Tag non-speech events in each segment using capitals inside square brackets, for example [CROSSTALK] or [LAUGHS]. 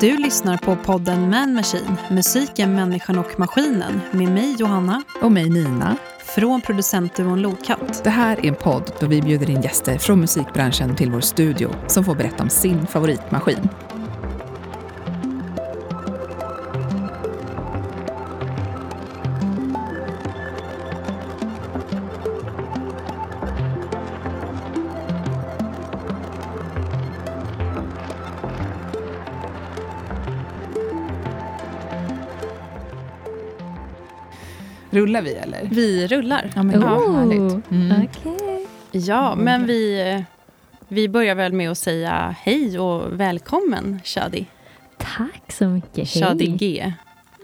Du lyssnar på podden Man Machine, musiken, människan och maskinen med mig Johanna och mig Nina från producentduon Lokatt. Det här är en podd då vi bjuder in gäster från musikbranschen till vår studio som får berätta om sin favoritmaskin. Rullar vi eller? Vi rullar. Ja, men oh, härligt. Mm. Okay. Ja, men vi, vi börjar väl med att säga hej och välkommen Shadi. Tack så mycket. Shadi G.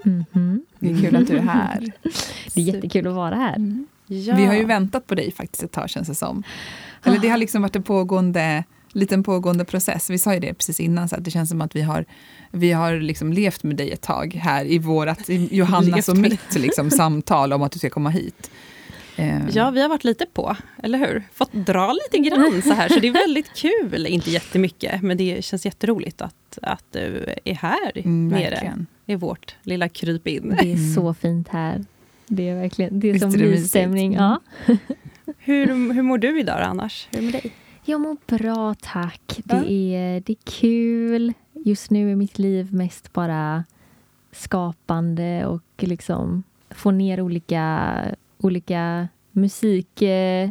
Mm -hmm. Det är kul att du är här. [LAUGHS] Det är jättekul att vara här. Mm. Ja. Vi har ju väntat på dig faktiskt ett tag känns det som. Eller det har liksom varit en pågående liten pågående process. Vi sa ju det precis innan, så att det känns som att vi har, vi har liksom levt med dig ett tag här i vårat, i [LAUGHS] Johannas och mitt liksom, samtal om att du ska komma hit. Eh. Ja, vi har varit lite på, eller hur? Fått dra lite grann så här, så det är väldigt kul. Inte jättemycket, men det känns jätteroligt att, att du är här mm, nere verkligen. i vårt lilla krypin. Det är så fint här. Det är verkligen det är som mysstämning. Ja. [LAUGHS] hur, hur mår du idag annars? Hur är det med dig? Jag mår bra, tack. Det, är, det är kul. Just nu är mitt liv mest bara skapande och liksom få ner olika, olika musik... Eh,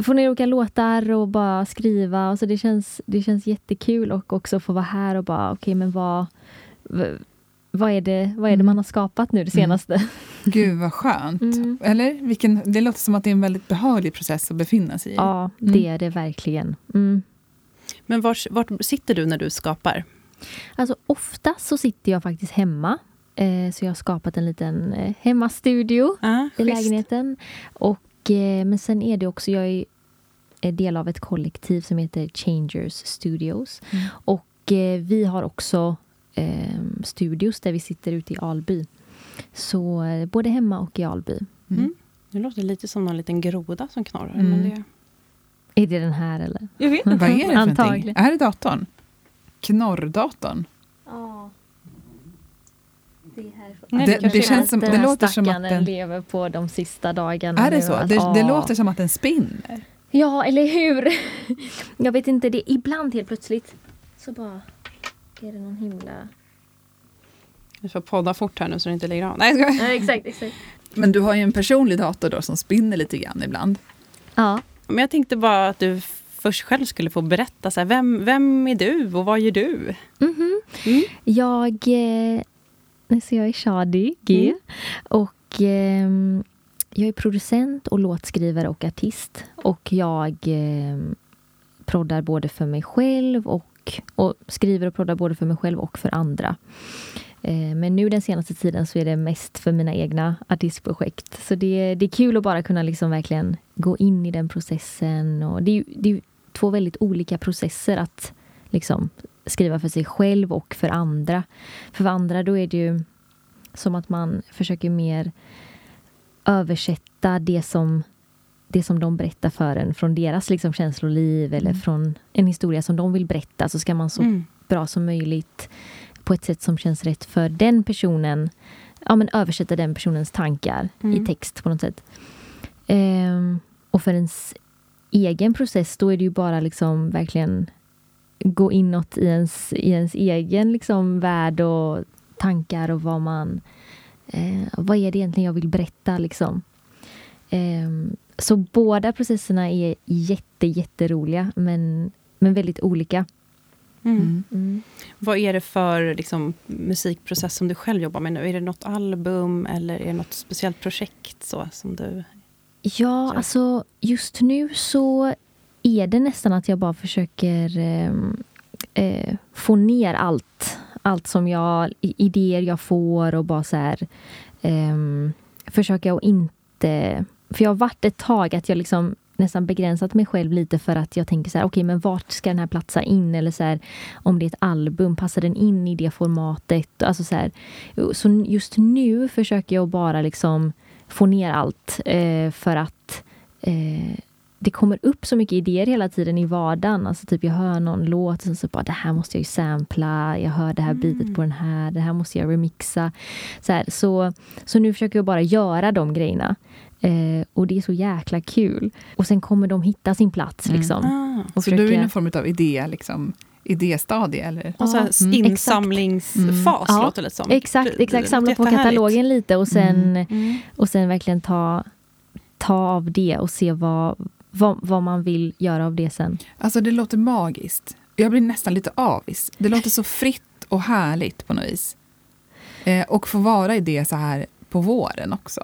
få ner olika låtar och bara skriva. Och så det, känns, det känns jättekul och också få vara här och bara, okej, okay, men vad vad är, det, vad är det mm. man har skapat nu det mm. senaste? Mm. [LAUGHS] Gud vad skönt. Mm. Eller? Vilken, det låter som att det är en väldigt behaglig process att befinna sig i. Ja, mm. det är det verkligen. Mm. Men var, vart sitter du när du skapar? Alltså ofta så sitter jag faktiskt hemma. Eh, så jag har skapat en liten eh, hemmastudio ah, i lägenheten. Och, eh, men sen är det också, jag är, är del av ett kollektiv som heter Changers Studios. Och eh, vi har också eh, studios där vi sitter ute i Alby. Så eh, både hemma och i Alby. Mm. Mm. Det låter lite som en liten groda som knorrar. Mm. Men det... Är det den här eller? Jag vet inte. [LAUGHS] Vad är det för Antagligen. Är det datorn? Knorrdatorn? Ja. Det, Nej, det, det, det känns som, det låter som att den lever på de sista dagarna. Är det så? Att, det, det låter som att den spinner. Ja, eller hur? [LAUGHS] Jag vet inte, det ibland helt plötsligt så bara är det någon himla... Vi får podda fort här nu så det inte lägger av. Nej, jag Nej, exakt, exakt. Men du har ju en personlig dator då som spinner lite grann ibland. Ja. Men jag tänkte bara att du först själv skulle få berätta. Så här, vem, vem är du och vad gör du? Mm -hmm. mm. Jag, eh, så jag är Shadi G. Mm. Och eh, jag är producent och låtskrivare och artist. Och jag eh, proddar både för mig själv och och skriver och proddar både för mig själv och för andra. Eh, men nu den senaste tiden så är det mest för mina egna artistprojekt. Så det, det är kul att bara kunna liksom verkligen gå in i den processen. Och det, är, det är två väldigt olika processer att liksom skriva för sig själv och för andra. För, för andra då är det ju som att man försöker mer översätta det som det som de berättar för en från deras liksom, känsloliv eller mm. från en historia som de vill berätta så ska man så mm. bra som möjligt på ett sätt som känns rätt för den personen ja, men översätta den personens tankar mm. i text på något sätt. Um, och för ens egen process, då är det ju bara liksom verkligen gå inåt i ens, i ens egen liksom värld och tankar och vad man... Eh, vad är det egentligen jag vill berätta liksom? Um, så båda processerna är jätte, jätteroliga men, men väldigt olika. Mm. mm. Mm. Vad är det för liksom, musikprocess som du själv jobbar med nu? Är det något album eller är det något speciellt projekt så, som du Ja, gör? alltså just nu så är det nästan att jag bara försöker eh, eh, få ner allt. Allt som jag, idéer jag får och bara så här eh, försöka att inte för jag har varit ett tag att jag liksom nästan begränsat mig själv lite för att jag tänker så här, okej, okay, men vart ska den här platsa in? Eller så här, om det är ett album, passar den in i det formatet? Alltså så, här, så just nu försöker jag bara liksom få ner allt eh, för att eh, det kommer upp så mycket idéer hela tiden i vardagen. Alltså typ jag hör någon låt och så bara det här måste jag ju sampla. Jag hör det här mm. bitet på den här. Det här måste jag remixa. Så, här, så, så nu försöker jag bara göra de grejerna. Eh, och det är så jäkla kul. Och sen kommer de hitta sin plats. Mm. Liksom, ah. Så försöka... du är i någon form av idé, liksom, idéstadie? Eller? Ja, mm, insamlingsfas mm. låter det som. Exakt, exakt. samla på katalogen lite och sen, mm. mm. och sen verkligen ta, ta av det och se vad, vad, vad, man vill göra av det sen. Alltså det låter magiskt. Jag blir nästan lite avis. Det låter så fritt och härligt på något vis. Eh, och få vara i det så här på våren också.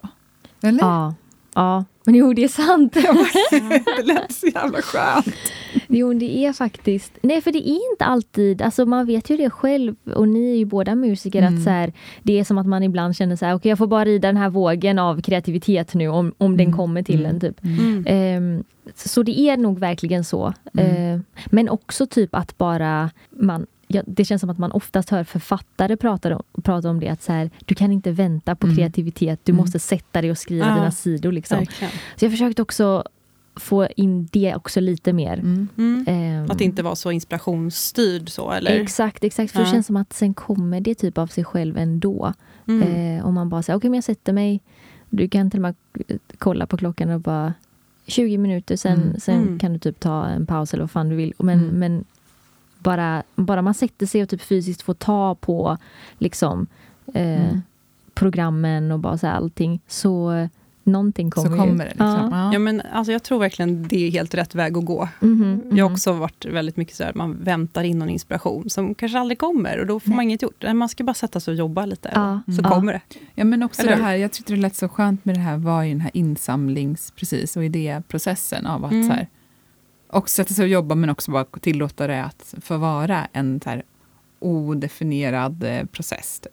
Eller? Ja, Ja, men jo, det är sant. [LAUGHS] det lät så jävla skönt. Jo, det är faktiskt... Nej, för det är inte alltid... Alltså man vet ju det själv, och ni är ju båda musiker, mm. att så här, det är som att man ibland känner så här, okej, okay, jag får bara rida den här vågen av kreativitet nu, om, om mm. den kommer till en. typ. Um, så det är nog verkligen så. Uh, men också typ att bara man ja, det känns som att man oftast hör författare prata om, prata om det, att så här, du kan inte vänta på mm. kreativitet, du mm. måste sätta dig och skriva ja, dina sidor. Liksom. Så jag försökte också få in det också lite mer. Mm. Um, att inte vara så inspirationsstyrd så, eller? Exakt, exakt. För ja. det känns som att sen kommer det typ av sig själv ändå. Mm. Uh, om man bara säger, okej okay, men jag sätter mig, du kan till och med kolla på klockan och bara 20 minuter, sen, mm. sen mm. kan du typ ta en paus eller vad fan du vill. Men, mm. men bara, bara man sätter sig och typ fysiskt får ta på liksom, eh, mm. programmen och bara så här, allting, så någonting kommer, så kommer det. Liksom. Ja. ja. men alltså, jag tror verkligen det är helt rätt väg att gå. Mm -hmm, jag har mhm. också varit väldigt mycket så här, man väntar in någon inspiration som kanske aldrig kommer och då får Nej. man inget gjort. Man ska bara sätta sig och jobba lite, ja. så mm. kommer det. Ja, men också Eller? det här, jag tyckte det lät så skönt med det här, var i den här insamlings precis, och idéprocessen av att mm. så här, och sätta sig och jobba, men också bara tillåta det att få vara en så här odefinierad eh, process. Typ.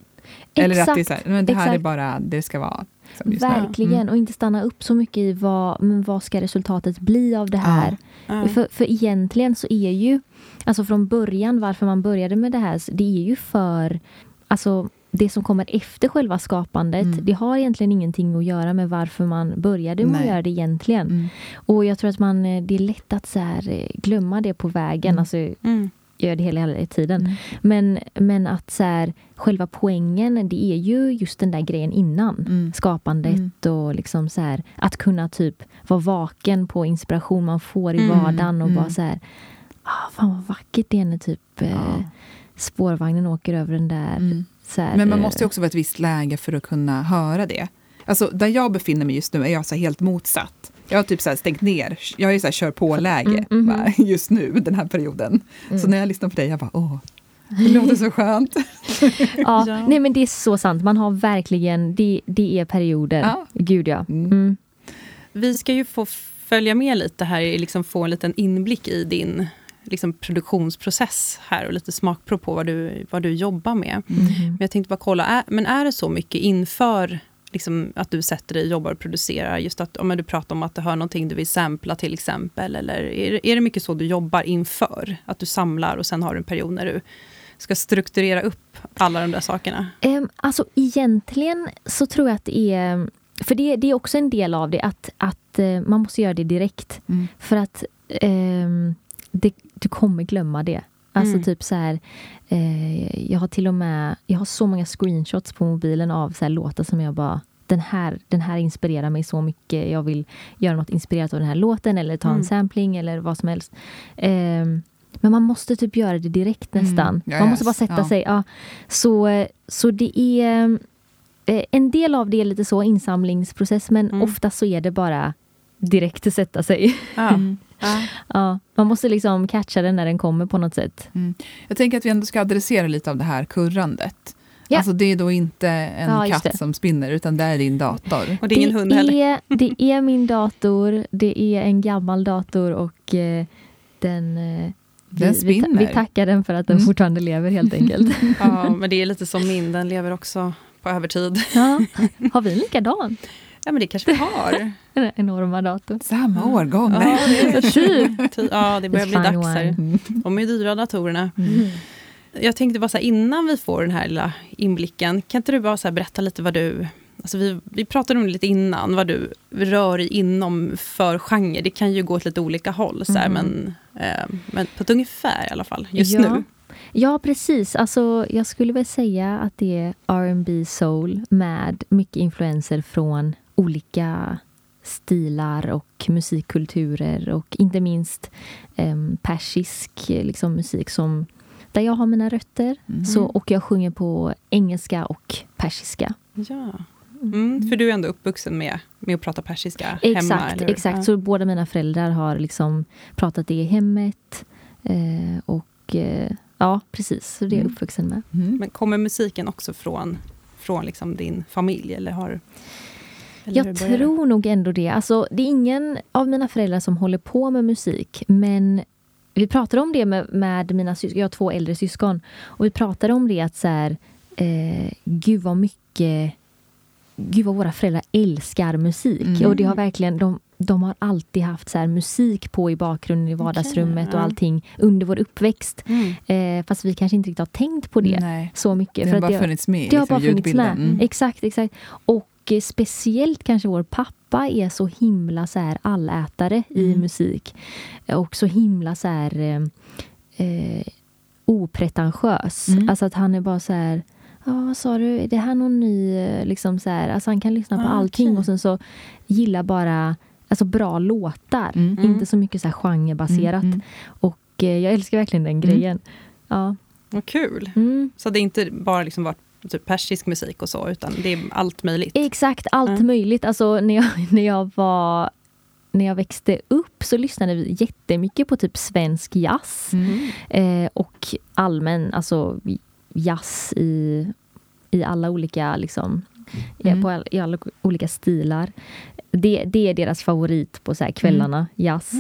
Eller att det är så här, men det här exakt. är bara det det ska vara. Verkligen, mm. och inte stanna upp så mycket i vad, men vad ska resultatet bli av det här. Ja. För, för egentligen så är ju, alltså från början varför man började med det här, det är ju för, alltså det som kommer efter själva skapandet, mm. det har egentligen ingenting att göra med varför man började med att göra det egentligen. Mm. Och jag tror att man, eh, det är lätt att så eh, glömma det på vägen. Mm. Alltså, mm. gör det hela, hela tiden. Mm. Men, men att så här, själva poängen, det är ju just den där grejen innan. Mm. Skapandet mm. och liksom så här, att kunna typ vara vaken på inspiration man får i vardagen och bara så här, ah, fan vad vackert det är när typ ja. eh, spårvagnen åker över den där här, Men man eh, måste också vara i ett visst läge för att kunna höra det. Alltså, där jag befinner mig just nu är jag så helt motsatt. Jag har typ så stängt ner, jag är så här kör på-läge mm, mm, [LAUGHS] just nu, den här perioden. Mm. Så när jag lyssnar på dig, jag bara åh, det låter så skönt. [LAUGHS] ja, [LAUGHS] ja, nej men det är så sant. Man har verkligen, det, det är perioder. Ja. Gud ja. Mm. mm. Vi ska ju få följa med lite här, liksom få en liten inblick i din liksom produktionsprocess här och lite smakprov på vad du, vad du jobbar med. Mm. Men jag tänkte bara kolla, är, men är det så mycket inför liksom, att du sätter dig, jobbar och producerar? Just att om du pratar om att du hör någonting du vill sampla till exempel. Eller är, är det mycket så du jobbar inför? Att du samlar och sen har du en period när du ska strukturera upp alla de där sakerna? Um, alltså egentligen så tror jag att det är... För det, det är också en del av det, att, att uh, man måste göra det direkt. Mm. För att um, det, du kommer glömma det. Alltså mm. typ så här, eh, jag har till och med, jag har så många screenshots på mobilen av så här låtar som jag bara, den här, den här inspirerar mig så mycket. Jag vill göra något inspirerat av den här låten eller ta mm. en sampling eller vad som helst. Eh, men man måste typ göra det direkt mm. nästan. Mm. Ja, man måste bara sätta ja. sig. Ja. Så, så det är eh, en del av det är lite så insamlingsprocess men mm. ofta så är det bara direkt att sätta sig. Ja. [LAUGHS] Ja. ja. man måste liksom catcha den när den kommer på något sätt. Mm. Jag tänker att vi ändå ska adressera lite av det här kurrandet. Ja. Alltså det är då inte en ja, katt som spinner, utan det är din dator. Och det är ingen hund heller. Är, det [LAUGHS] är min dator, det är en gammal dator och eh, den eh, den vi, vi, vi, tackar den för att den mm. fortfarande lever helt enkelt. [LAUGHS] ja, men det är lite som min, den lever också på övertid. ja. [LAUGHS] Har vi en likadan? Ja, men det kanske vi har. [LAUGHS] Den enorma datorn. Samma årgång. Ja, det, [LAUGHS] typ. ja, det börjar bli dags här. De är dyra datorerna. Mm. Jag tänkte bara så här, innan vi får den här lilla inblicken, kan inte du bara så berätta lite vad du Alltså vi, vi pratade om det lite innan, vad du rör dig inom för genre. Det kan ju gå åt lite olika håll, så här, mm. men, eh, men på ett ungefär i alla fall, just ja. nu. Ja, precis. Alltså, jag skulle väl säga att det är R&B soul med mycket influenser från olika stilar och musikkulturer och inte minst eh, persisk liksom, musik som där jag har mina rötter. Mm. Så, och jag sjunger på engelska och persiska. Ja. Mm, för du är ändå uppvuxen med, med att prata persiska exakt, hemma? Eller? Exakt, så båda mina föräldrar har liksom pratat det i hemmet. Eh, och eh, ja, precis, så det är jag mm. uppvuxen med. Mm. Men kommer musiken också från, från liksom din familj? Eller har, jag tror nog ändå det. Alltså, det är ingen av mina föräldrar som håller på med musik, men vi pratade om det med, med mina syskon, jag har två äldre syskon, och vi pratade om det att så här, eh, gud vad mycket Gud vad våra föräldrar älskar musik. Mm. Och det har verkligen, de, de har alltid haft så musik på i bakgrunden i vardagsrummet okay, och allting under vår uppväxt. Mm. Eh, fast vi kanske inte riktigt har tänkt på det Nej. så mycket. Det har bara det, funnits med Det har liksom, bara funnits med. Mm. Exakt, exakt. Och speciellt kanske vår pappa är så himla så här allätare i mm. musik. Och så himla så här eh, eh opretentiös. Mm. Alltså att han är bara så här Ja, vad sa du? Är det här någon ny... Eh, liksom så här, alltså han kan lyssna på ah, allting okay. och sen så gillar bara alltså bra låtar. Mm. Inte mm. så mycket så här genrebaserat. Mm. mm. Och eh, jag älskar verkligen den mm. grejen. Ja. Vad kul! Så det är inte bara liksom varit typ persisk musik och så, utan det är allt möjligt? Exakt, allt möjligt. Alltså när jag, [LAUGHS] när jag var när jag växte upp så lyssnade vi jättemycket på typ svensk jazz. Mm. Eh, och allmän, alltså jazz i, i alla olika liksom, mm. på i alla olika stilar. Det, det är deras favorit på så här kvällarna, mm. jazz.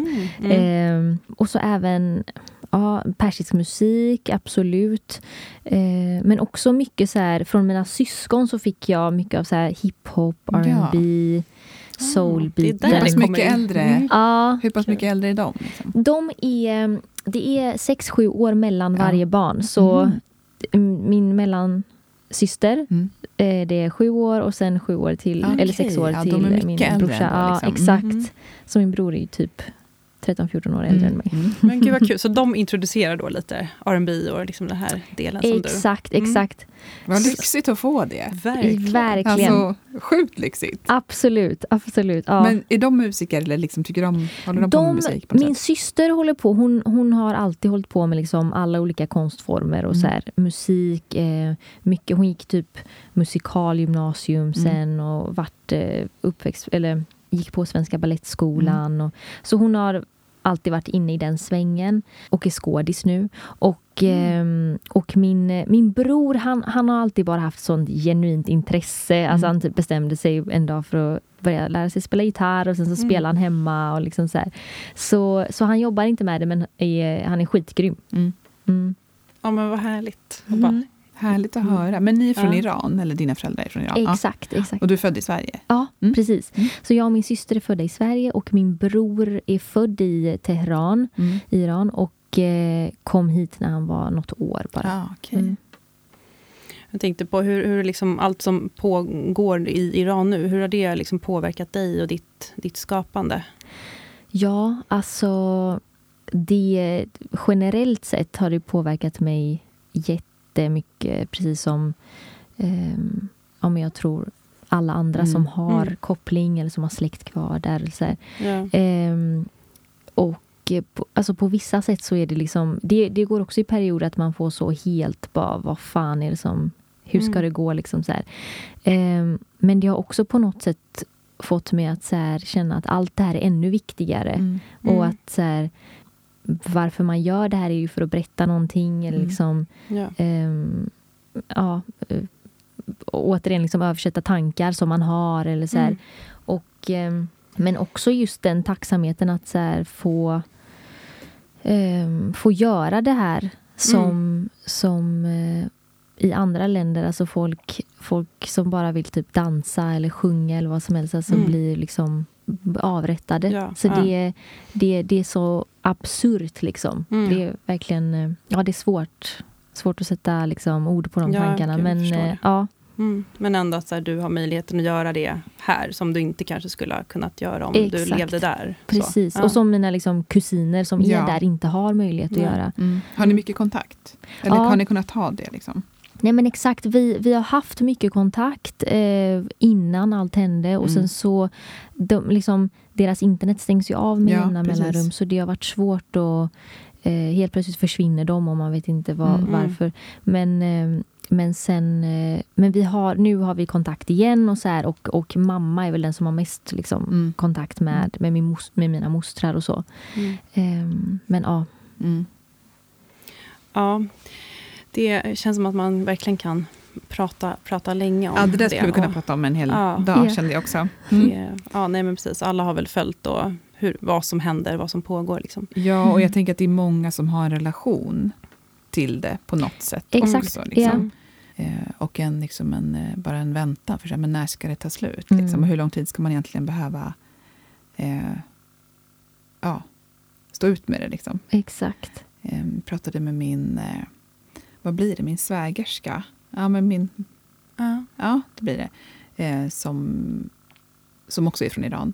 Eh, och så även ja, persisk musik, absolut. Eh, men också mycket så här, från mina syskon så fick jag mycket av så här hiphop, R&B ja. soulbeat. Hur pass mycket äldre? Mm. Ja. Hur pass mycket äldre är de? Liksom? De är, det är sex sju år mellan ja. varje barn. Så mm min mellansyster, mm. Eh, det är sju år och sen sju år till, okay. eller sex år till min brorsa. Ja, liksom. exakt. Mm. Så min bror är ju typ 13-14 år äldre mm. än mig. Mm. Men gud vad kul, så de introducerar då lite R&B och liksom den här delen? Som exakt, du... Mm. exakt. Vad lyxigt att få det. Verkligen. Verkligen. Alltså, sjukt lyxigt. Absolut, absolut. Ja. Men är de musiker eller liksom, tycker de, håller de, de på med musik? min sätt? syster håller på, hon, hon har alltid hållit på med liksom alla olika konstformer och mm. så här, musik. Eh, mycket, hon gick typ musikalgymnasium mm. sen och vart eh, uppväxt, eller gick på Svenska Balettskolan. Mm. Och, så hon har alltid varit inne i den svängen och är skådis nu. Och, mm. eh, och min, min bror, han, han har alltid bara haft sånt genuint intresse. Mm. Alltså han typ bestämde sig en dag för att börja lära sig spela gitarr och sen så mm. spelar han hemma. Och liksom så, här. så Så han jobbar inte med det men är, han är skitgrym. Mm. Mm. Ja men vad härligt. Mm. Härligt att höra. Men ni är från ja. Iran, eller dina föräldrar är från Iran? Exakt. exakt. Och du är född i Sverige? Ja, mm. precis. Mm. Så jag och min syster är födda i Sverige och min bror är född i Teheran, mm. Iran och eh, kom hit när han var något år bara. Ah, okay. Mm. Jag tänkte på hur, hur liksom allt som pågår i Iran nu, hur har det liksom påverkat dig och ditt, ditt skapande? Ja, alltså det generellt sett har det påverkat mig jätte jättemycket, precis som eh, om jag tror alla andra mm. som har mm. koppling eller som har släkt kvar där. Så ja. eh, och på, alltså på vissa sätt så är det liksom... Det, det går också i perioder att man får så helt bara, vad fan är det som... Hur ska mm. det gå? Liksom så eh, men det har också på något sätt fått mig att så här, känna att allt det här är ännu viktigare. Mm. Och mm. att så här, varför man gör det här är ju för att berätta någonting. Eller mm. liksom, ja. Um, ja, uh, återigen liksom översätta tankar som man har. Eller så mm. Och, um, men också just den tacksamheten att så här, få, um, få göra det här som, mm. som uh, i andra länder, alltså folk, folk som bara vill typ dansa eller sjunga eller vad som helst, alltså mm. blir liksom avrättade. Ja, så ja. Det, det, det är så absurt liksom. Mm. Det är verkligen, ja det är svårt, svårt att sätta liksom, ord på de ja, tankarna. Men eh, ja. Mm. Men ändå att så här, du har möjligheten att göra det här som du inte kanske skulle ha kunnat göra om Exakt. du levde där. Precis, ja. och som mina liksom, kusiner som ja. är där inte har möjlighet att göra. Mm. Har ni mycket kontakt? Eller har ni kunnat ha det? Liksom? Nej men exakt, vi, vi har haft mycket kontakt eh, innan allt hände och mm. sen så de, liksom, deras internet stängs ju av med jämna mellanrum så det har varit svårt att eh, helt plötsligt försvinner de och man vet inte var, mm. varför. Men, eh, men sen, eh, men vi har, nu har vi kontakt igen och så här, och, och mamma är väl den som har mest liksom, mm. kontakt med, med, min mos, med mina mostrar och så. Mm. Ehm, men ja. Mm. Ja, det känns som att man verkligen kan prata, prata länge om det. Ja, det där skulle vi kunna och, prata om en hel ja, dag, ja. kände jag också. Mm. Det, ja, nej men precis. Alla har väl följt då hur, vad som händer, vad som pågår. Liksom. Ja, och jag mm. tänker att det är många som har en relation till det på något sätt. Exakt. Också, liksom. eh, och en, liksom en, eh, bara en väntan, för men när ska det ta slut? Mm. Liksom, och hur lång tid ska man egentligen behöva eh, ja, stå ut med det? Liksom. Exakt. Eh, pratade med min, eh, vad blir det, min svägerska. Ja, men min, ja. ja det blir det. Eh, som, som också är från Iran.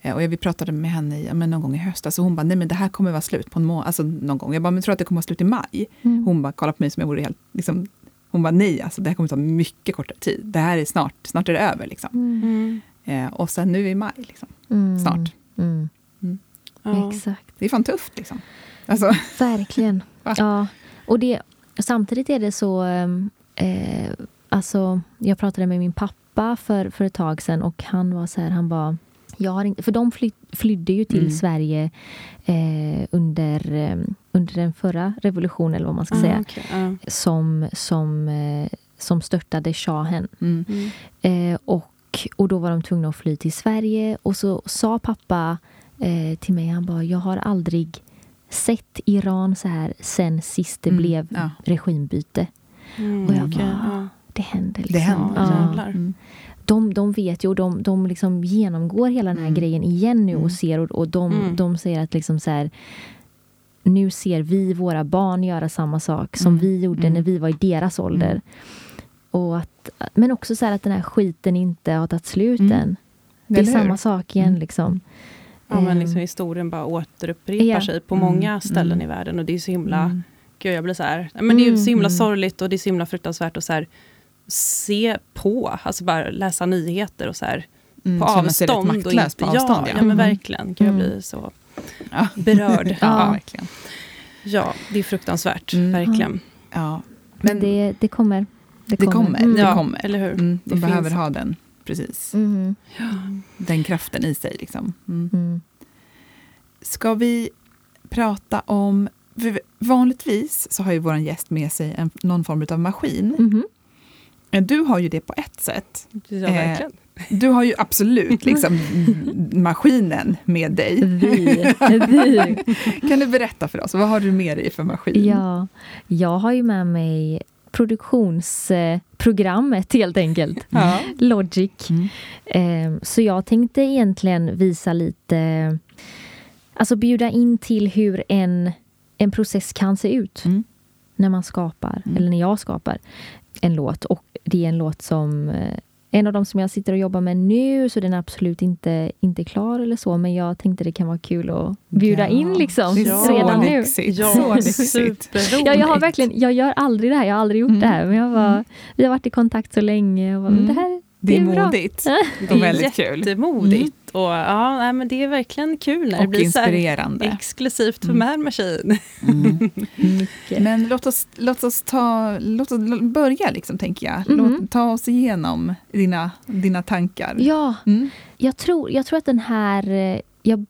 Eh, och vi pratade med henne i, men någon gång i höstas och hon bara, nej men det här kommer vara slut på en månad, alltså någon gång. Jag bara, men tror att det kommer vara slut i maj? Mm. Hon bara kollade på mig som jag vore helt, liksom, hon bara, nej alltså det här kommer ta mycket kortare tid. Det här är snart, snart är det över liksom. Mm. Eh, och sen nu i maj, liksom. Mm. Snart. Mm. Mm. Ja. Exakt. Det är fan tufft liksom. Alltså. Verkligen. [LAUGHS] ja. Och det, samtidigt är det så, ehm, eh, alltså jag pratade med min pappa för, för ett tag sedan och han var så här, han var jag har inte, för de fly, flydde ju till mm. Sverige eh, under, eh, under den förra revolutionen, eller vad man ska ah, säga. Okay. Ah. Som, som, eh, som störtade shahen. Mm. Mm. Eh, och, och då var de tvungna att fly till Sverige. Och så sa pappa eh, till mig, han bara, jag har aldrig sett Iran så här sen sist det mm. blev ja. regimbyte. Mm, och jag okay, bara, ja. det händer liksom. Det händer, ja de, de vet ju och de, de liksom genomgår hela den här mm. grejen igen nu mm. och ser och, och de, mm. de säger att liksom så här, nu ser vi våra barn göra samma sak som mm. vi gjorde när mm. vi var i deras ålder. Mm. Och att, men också så att den här skiten inte har tagit slut än. Det är samma sak igen. Liksom. Ja, men liksom historien bara återupprepar ja. sig på många ställen i världen. Och det är så himla... Gud, jag blir så här... Men det är så himla sorgligt och det är så himla fruktansvärt. Och så här, se på, alltså bara läsa nyheter och så här, mm, på avstånd. Och inte, på avstånd. Ja, ja. ja men verkligen. Gud, jag blir mm. så ja. berörd. [LAUGHS] ja, ja, verkligen. ja, det är fruktansvärt. Mm. Verkligen. Ja. Men det, det kommer. Det kommer. Det kommer. Mm. Ja, det kommer. Eller hur? Mm, de behöver finns. ha den, precis. Mm. Den kraften i sig. Liksom. Mm. Ska vi prata om... Vanligtvis så har ju vår gäst med sig en, någon form av maskin. Mm. Du har ju det på ett sätt. Ja, verkligen. Eh, du har ju absolut liksom [LAUGHS] maskinen med dig. Vi. Vi. Kan du berätta för oss, vad har du med dig för maskin? Ja, jag har ju med mig produktionsprogrammet helt enkelt. Ja. Logic. Mm. Eh, så jag tänkte egentligen visa lite, alltså bjuda in till hur en, en process kan se ut. Mm. När man skapar, mm. eller när jag skapar en låt. Och det är en låt som eh, en av de som jag sitter och jobbar med nu, så den är absolut inte, inte klar eller så, men jag tänkte det kan vara kul att bjuda ja, in liksom, ja, redan nu. Lyxigt. Ja. Ja, jag, har verkligen, jag gör aldrig det här, jag har aldrig gjort mm. det här, men jag var, mm. vi har varit i kontakt så länge. Och bara, mm. det här det är, det är modigt. [LAUGHS] Det är väldigt kul. jättemodigt. Och, ja, nej, men det är verkligen kul när och det blir inspirerande. så exklusivt för mm. Machine. Mm. [LAUGHS] men låt oss, låt oss, ta, låt oss börja, liksom, tänker jag. Låt, mm. ta oss igenom dina, dina tankar. Ja, mm. jag, tror, jag tror att den här... Eh, jag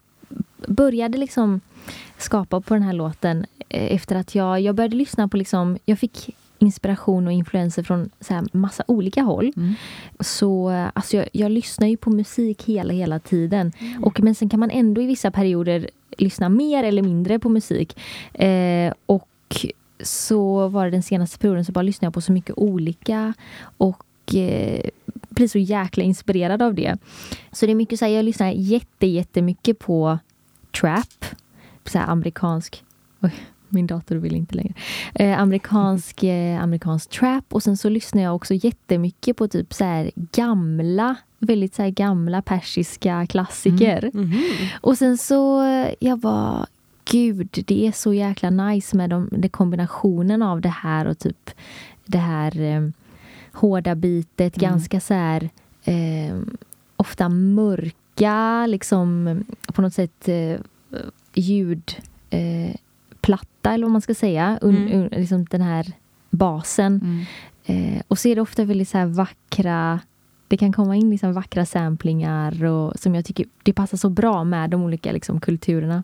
började liksom skapa på den här låten eh, efter att jag, jag började lyssna på... Liksom, jag fick inspiration och influenser från så här massa olika håll. Mm. Så alltså jag, jag, lyssnar ju på musik hela, hela tiden. Mm. Och, men sen kan man ändå i vissa perioder lyssna mer eller mindre på musik. Eh, och så var det den senaste perioden så bara lyssnade jag på så mycket olika. Och eh, blir så jäkla inspirerad av det. Så det är mycket så här, jag lyssnar jätte, jättemycket på trap. Så här amerikansk min dator vill inte längre. Eh, amerikansk, eh, amerikansk trap och sen så lyssnar jag också jättemycket på typ så här gamla, väldigt så här gamla persiska klassiker. Mm. Mm -hmm. Och sen så, jag var gud, det är så jäkla nice med de, de kombinationen av det här och typ det här eh, hårda bitet, mm. ganska så här eh, ofta mörka, liksom på något sätt eh, ljud eh, platta eller vad man ska säga. Un, mm. un, liksom den här basen. Mm. Eh, och så är det ofta väldigt så vackra det kan komma in liksom vackra samplingar och, som jag tycker det passar så bra med de olika liksom, kulturerna.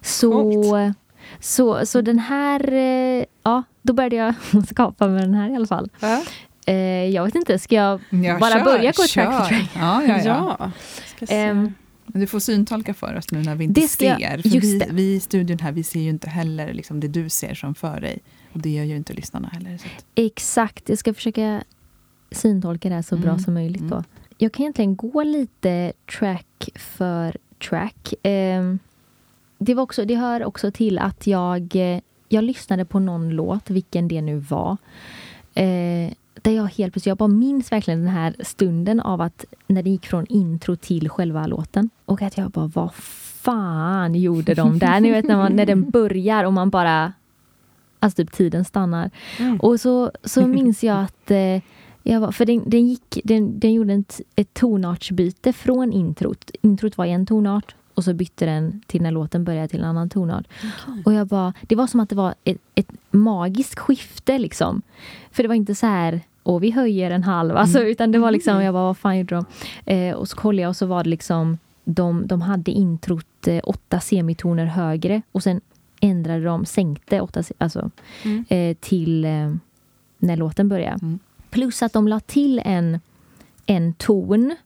Så, så, så den här, eh, ja, då började jag [LAUGHS] skapa med den här i alla fall. Ja. Eh, jag vet inte, ska jag, jag bara kör, börja gå track for track? Ja, ja, ja. [LAUGHS] du får syntolka för oss nu när vi inte ser. Jag, för vi, vi i studion här, vi ser ju inte heller liksom det du ser som för dig. Och det gör ju inte lyssnarna heller. Exakt, jag ska försöka syntolka det här så mm. bra som möjligt. Mm. Då. Jag kan egentligen gå lite track för track. Eh, det, var också, det hör också till att jag, jag lyssnade på någon låt, vilken det nu var. Där jag helt plötsligt, jag bara minns verkligen den här stunden av att när det gick från intro till själva låten. Och att jag bara, vad fan gjorde de där? Ni vet när, man, när den börjar och man bara, alltså typ tiden stannar. Mm. Och så, så minns jag att eh, jag var, för den, den, gick, den, den gjorde ett, ett tonartsbyte från introt. Introt var en tonart och så bytte den till när låten började till en annan tonart. Okay. Och jag bara, det var som att det var ett, ett magiskt skifte liksom. För det var inte så här, och vi höjer en halv. Alltså, mm. Utan det var liksom, jag bara, vad fan gjorde de? Eh, och så kollade jag och så var det liksom, de, de hade introt eh, åtta semitoner högre och sen ändrade de, sänkte åtta, alltså, mm. eh, till eh, när låten började. Mm. Plus att de la till en, en ton.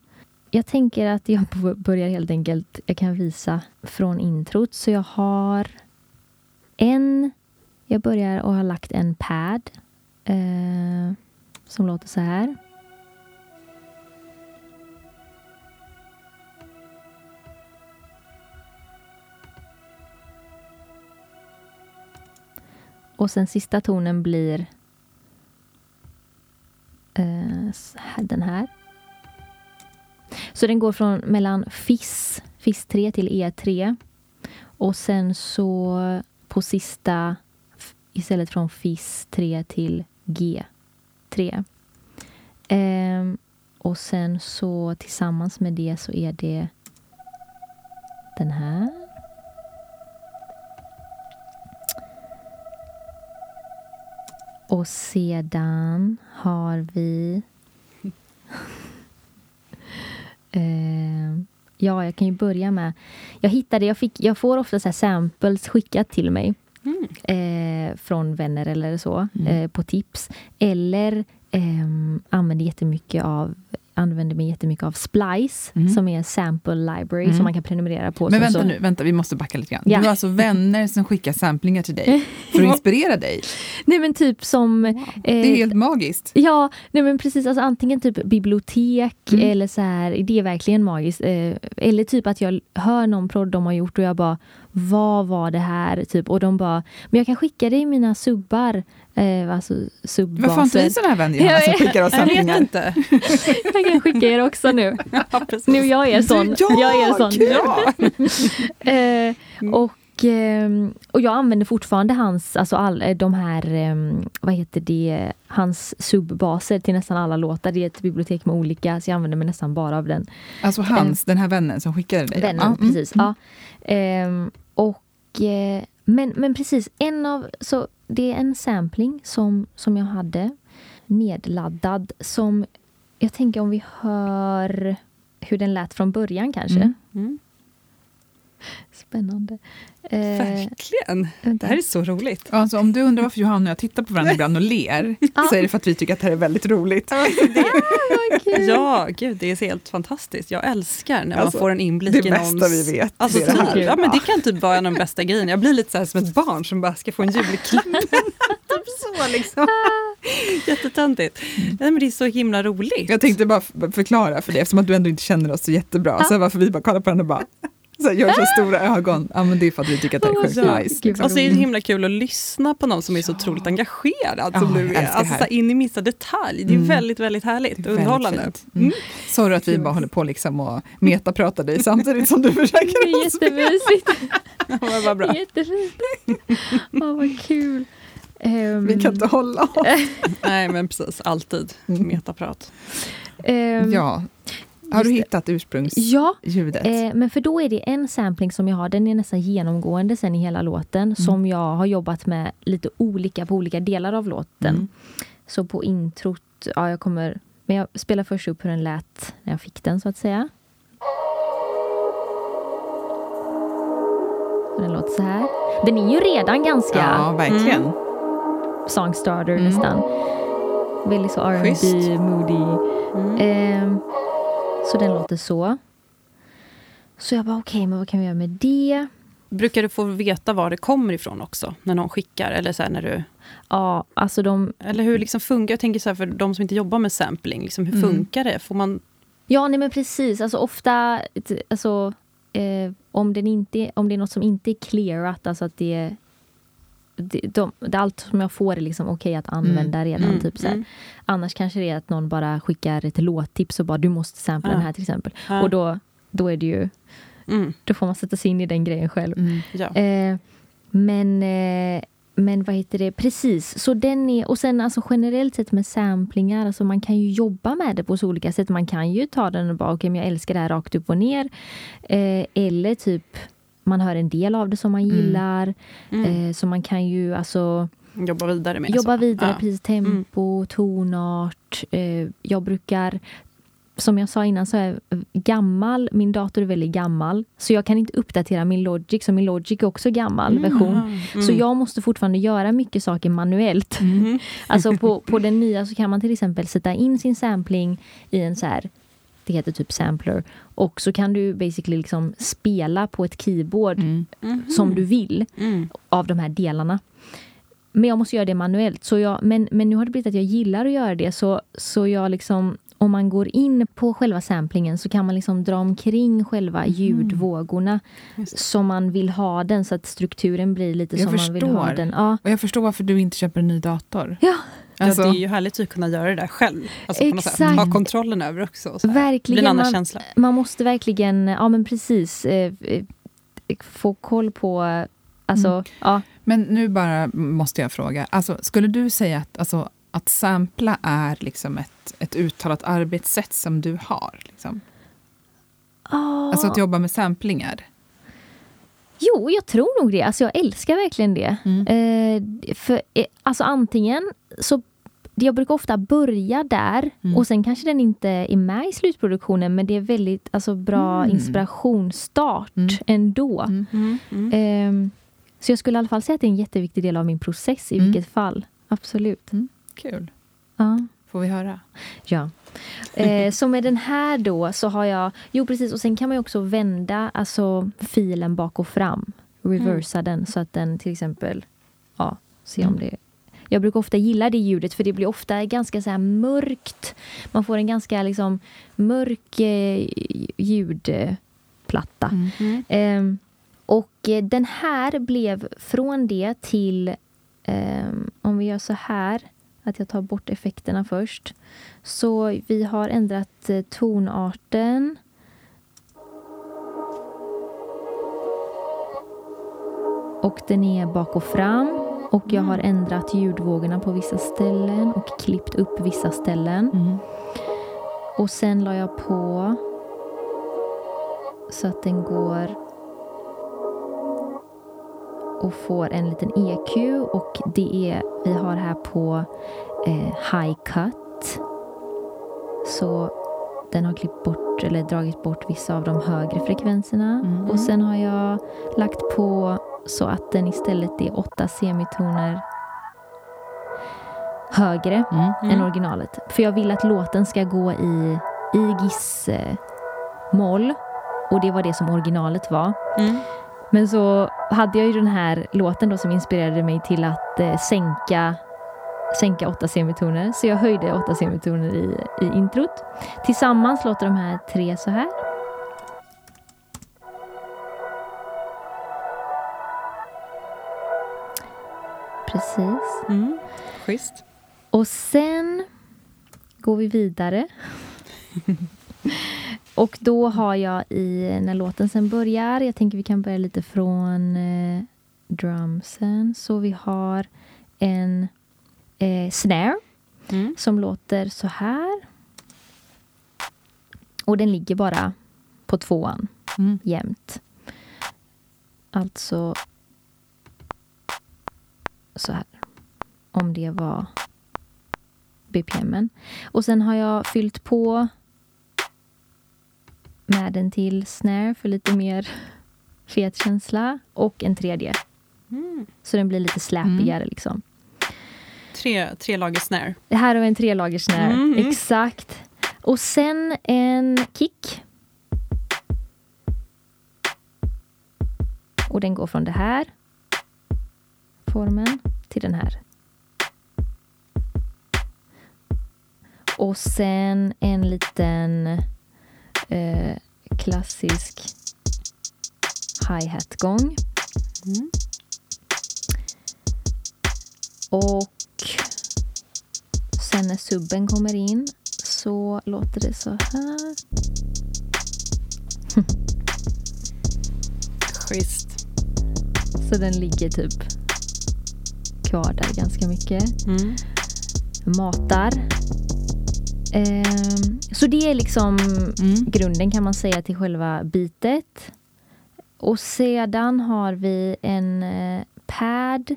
Jag tänker att jag börjar helt enkelt, jag kan visa från introt. Så jag har en, jag börjar och har lagt en pad. Eh, som låter så här. Och sen sista tonen blir eh, den här. Så den går från mellan FIS, FIS 3 till E3. Och sen så på sista istället från FIS 3 till G tre. Ehm, och sen så tillsammans med det så är det den här. Och sedan har vi... [LAUGHS] ehm, ja, jag kan ju börja med... Jag hittade, jag, fick, jag får ofta så samples skickat till mig. Mm. Eh, från vänner eller så, mm. eh, på tips. Eller eh, använder jättemycket av använder mig jättemycket av Splice, mm. som är en sample library mm. som man kan prenumerera på. Men vänta så... nu, vänta, vi måste backa lite grann. Ja. Du har alltså vänner som skickar samplingar till dig för att [LAUGHS] inspirera dig? Nej men typ som... Wow. det är helt magiskt. Ja, nej men precis. Alltså, antingen typ bibliotek mm. eller så här, det är verkligen magiskt. Eh, eller typ att jag hör någon prodd de har gjort och jag bara, vad var det här? Typ, och de bara, men jag kan skicka dig mina subbar. Eh, alltså subbaser. Varför har inte vi sådana här vänner Johanna som skickar oss samplingar? Jag inte. jag kan skicka er också nu. [LAUGHS] Ja, nu jag är sån. Ja, jag är sån. Ja. [LAUGHS] eh, och, eh, och jag använder fortfarande hans, alltså all, eh, de här, eh, vad heter det, hans subbaser till nästan alla låtar. Det är ett bibliotek med olika, så jag använder mig nästan bara av den. Alltså hans, den här vännen som skickade dig? Vännen, ah, precis. Mm. Ja. Ehm, och, eh, men, men precis, en av, så det är en sampling som, som jag hade nedladdad som jag tänker om vi hör hur den lät från början kanske. Mm. Mm. Spännande. Eh, Verkligen! Det här är så roligt. Alltså, om du undrar varför Johanna och jag tittar på varandra ibland och ler, [LAUGHS] så är det för att vi tycker att det här är väldigt roligt. Alltså, det, [LAUGHS] ja, gud, det är helt fantastiskt. Jag älskar när alltså, man får en inblick i någons... Det bästa vi vet. Alltså, det, det typ, ja, men det kan typ vara en av de [LAUGHS] bästa grejerna. Jag blir lite så som ett barn som bara ska få en julklapp. typ så liksom. Jättetöntigt. Mm. men det är så himla roligt. Jag tänkte bara förklara för dig, eftersom att du ändå inte känner oss så jättebra, så varför vi bara kollar på henne och bara så gör så stora ögon. Ja, men det är för att vi tycker att det är sjukt Ja. nice. Liksom. Och så är det himla kul att lyssna på någon som är så otroligt engagerad som Ja, du är. det Alltså in i minsta detalj. Det är Mm. väldigt, väldigt härligt och underhållande. fint. Mm. Sorry att vi bara håller på liksom och metapratar dig samtidigt som du [LAUGHS] Det försöker är att spela. jättemysigt. [LAUGHS] Ja, men vad bra. Jättefint. Åh, vad kul. Ehm, Vi kan inte hålla oss. [LAUGHS] Nej, men precis. Alltid Mm. metaprat. ehm, Ja. Har du hittat Ja, ursprungsljudet? eh, men för då är det en sampling som jag har, den är nästan genomgående sen i hela låten, Mm. som jag har jobbat med lite olika på olika delar av låten. Mm. Så på introt, ja jag kommer, men jag spelar först upp hur den lät när jag fick den så att säga. Den låter så här. Den är ju redan ganska Ja, verkligen. songstarter Mm. nästan. Väldigt så R&B, moody. Mm. Ehm, så den låter så. Så jag bara okej, men vad kan vi göra med det? Brukar du få veta var det kommer ifrån också? När någon skickar? Eller, så när du, Ja, alltså de... eller hur liksom funkar Jag tänker så här, för de som inte jobbar med sampling. Liksom, hur Mm. funkar det? Får man... Ja, nej men precis. Alltså ofta, alltså, eh, om, den inte, om det är något som inte är clearat, alltså att det är det, de, det, allt som jag får är liksom okej att använda redan. Mm, Typ så mm. Annars kanske det är att någon bara skickar ett låttips och bara du måste sampla Ja. den här till exempel. Ja. Och då, då är det ju, Mm. då får man sätta sig in i den grejen själv. Mm. Ja. Eh, men, eh, men vad heter det, precis. Så den är, och sen alltså generellt sett med samplingar, alltså man kan ju jobba med det på så olika sätt. Man kan ju ta den och bara, okej men jag älskar det här rakt upp och ner. Eh, eller typ, man hör en del av det som man gillar. Mm. Eh, så man kan ju alltså Jobba vidare med jobba så. vidare, Ja. precis tempo, tonart. Eh, jag brukar som jag sa innan så är gammal, min dator är väldigt gammal. Så jag kan inte uppdatera min Logic, så min Logic är också gammal version. Mm. Så jag måste fortfarande göra mycket saker manuellt. Mm. [LAUGHS] Alltså på, på den nya så kan man till exempel sätta in sin sampling i en så här, det heter typ sampler. Och så kan du basically liksom spela på ett keyboard Mm. Mhm. som du vill Mm. av de här delarna. Men jag måste göra det manuellt. Så jag, men, men nu har det blivit att jag gillar att göra det. Så, så jag liksom, om man går in på själva samplingen så kan man liksom dra omkring själva ljudvågorna Just det. som man vill ha den. Så att strukturen blir lite Jag som man vill ha förstår. den. Ja. Och jag förstår varför du inte köper en ny dator. Ja, Alltså, ja, det är ju härligt att kunna göra det där själv. Alltså. Exakt. Ha kontrollen över också. här. Det blir verkligen. en annan Man, känsla. man måste verkligen, ja men precis, eh, eh, få koll på, alltså, Mm. ja. Men nu bara måste jag fråga, alltså, skulle du säga att, alltså, att sampla är liksom ett, ett uttalat arbetssätt som du har? Liksom? Alltså att jobba med samplingar? Jo, jag tror nog det. Alltså jag älskar verkligen det. Mm. Eh, för, eh, alltså antingen så jag brukar ofta börja där Mm. och sen kanske den inte är med i slutproduktionen men det är väldigt alltså, bra Mm. inspirationsstart Mm. ändå. Mm. Mm. Mm. Ehm, så jag skulle i alla fall säga att det är en jätteviktig del av min process i Mm. vilket fall. Absolut. Kul. Ja. Får vi höra? Ja. Eh, [LAUGHS] så med den här då så har jag, jo precis och sen kan man också vända alltså filen bak och fram. Reversa den så att den till exempel, ja, se om Mm. det jag brukar ofta gilla det ljudet för det blir ofta ganska så här mörkt. Man får en ganska liksom mörk eh, ljudplatta. Mm. Mm. Ehm, och eh, den här blev från det till, ehm, om vi gör så här, att jag tar bort effekterna först. Så vi har ändrat eh, tonarten. Och den är bak och fram. Och jag har ändrat ljudvågorna på vissa ställen och klippt upp vissa ställen. Mm. Och sen la jag på så att den går och får en liten EQ och det är, vi har här på eh, high cut. Så den har klippt bort eller dragit bort vissa av de högre frekvenserna. Mm. Och sen har jag lagt på så att den istället är åtta semitoner högre Mm. Mm. än originalet. För jag vill att låten ska gå i, i giss-moll. Och det var det som originalet var. Men så hade jag ju den här låten då som inspirerade mig till att eh, sänka sänka åtta semitoner, så jag höjde åtta semitoner i, i introt. Tillsammans låter de här tre så här. Precis. Mm, schysst. Och sen går vi vidare. [LAUGHS] Och då har jag i, när låten sen börjar, jag tänker vi kan börja lite från eh, drumsen. Så vi har en eh, snare Mm. som låter så här. Och den ligger bara på tvåan Mm. jämt. Alltså så här. Om det var BPMen. Och sen har jag fyllt på med en till snare för lite mer fet känsla. Och en tredje. Mm. Så den blir lite släpigare liksom. Tre, tre lager snare. Det här har vi en trelagers snare. Mm, mm. Exakt. Och sen en kick. Och den går från det här formen till den här. Och sen en liten eh, klassisk hi-hat-gång. Mm. Och sen när subben kommer in så låter det så här. [LAUGHS] Schysst. Så den ligger typ kvar där ganska mycket. Mm. Matar. Ehm, så det är liksom Mm. grunden kan man säga till själva bitet. Och sedan har vi en eh, pad,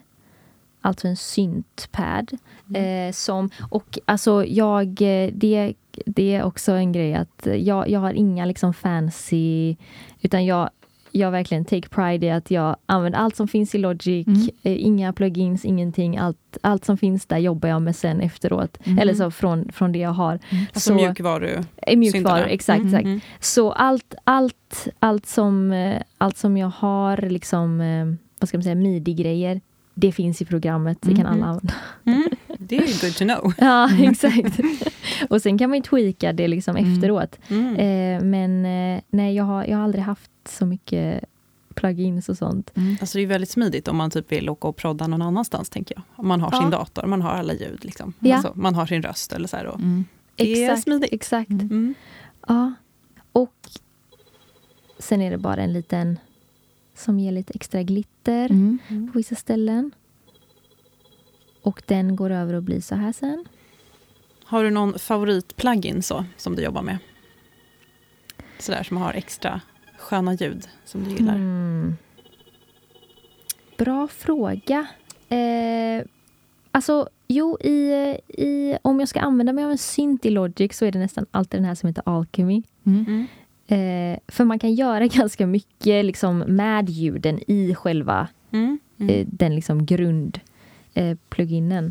alltså en syntpad. Eh, som, och alltså jag, eh, det, det är också en grej att jag, jag har inga liksom fancy, utan jag, jag verkligen take pride i att jag använder allt som finns i Logic, Mm. eh, inga plugins, ingenting. Allt, allt som finns där jobbar jag med sen efteråt. Mm. Eller så från, från det jag har. Alltså Så- mjukvaru. Eh, Mjukvaror, syntarna. exakt. Mm, exakt. Mm. Så allt, allt, allt, som, eh, allt som jag har, liksom, vad ska man säga, midi-grejer, det finns i programmet. Det kan Mhm. alla använda. Mm. Det är good to know. [LAUGHS] Ja, exakt. Och sen kan man ju tweaka det liksom Mm. efteråt. Mm. Eh, men eh, nej, jag har, jag har aldrig haft så mycket plugins och sånt. Mm. Alltså det är väldigt smidigt om man typ vill åka och prodda någon annanstans. tänker jag. Om man har Ja. sin dator, man har alla ljud. Liksom. Ja. Alltså, man har sin röst. Eller så här, och Mm. det är Exakt, smidigt. exakt. Mm. Mm. Ja. Och sen är det bara en liten som ger lite extra glitter Mm. på vissa ställen. Och den går över och blir så här sen. Har du någon favorit-plugin så, som du jobbar med? Sådär som har extra sköna ljud som du gillar. Mm. Bra fråga. Eh, alltså, jo, i, i, om jag ska använda mig av en synt i Logic så är det nästan alltid den här som heter Alchemy. Mm. Eh, för man kan göra [LAUGHS] ganska mycket liksom, med ljuden i själva Mm. Mm. eh, den liksom grund eh.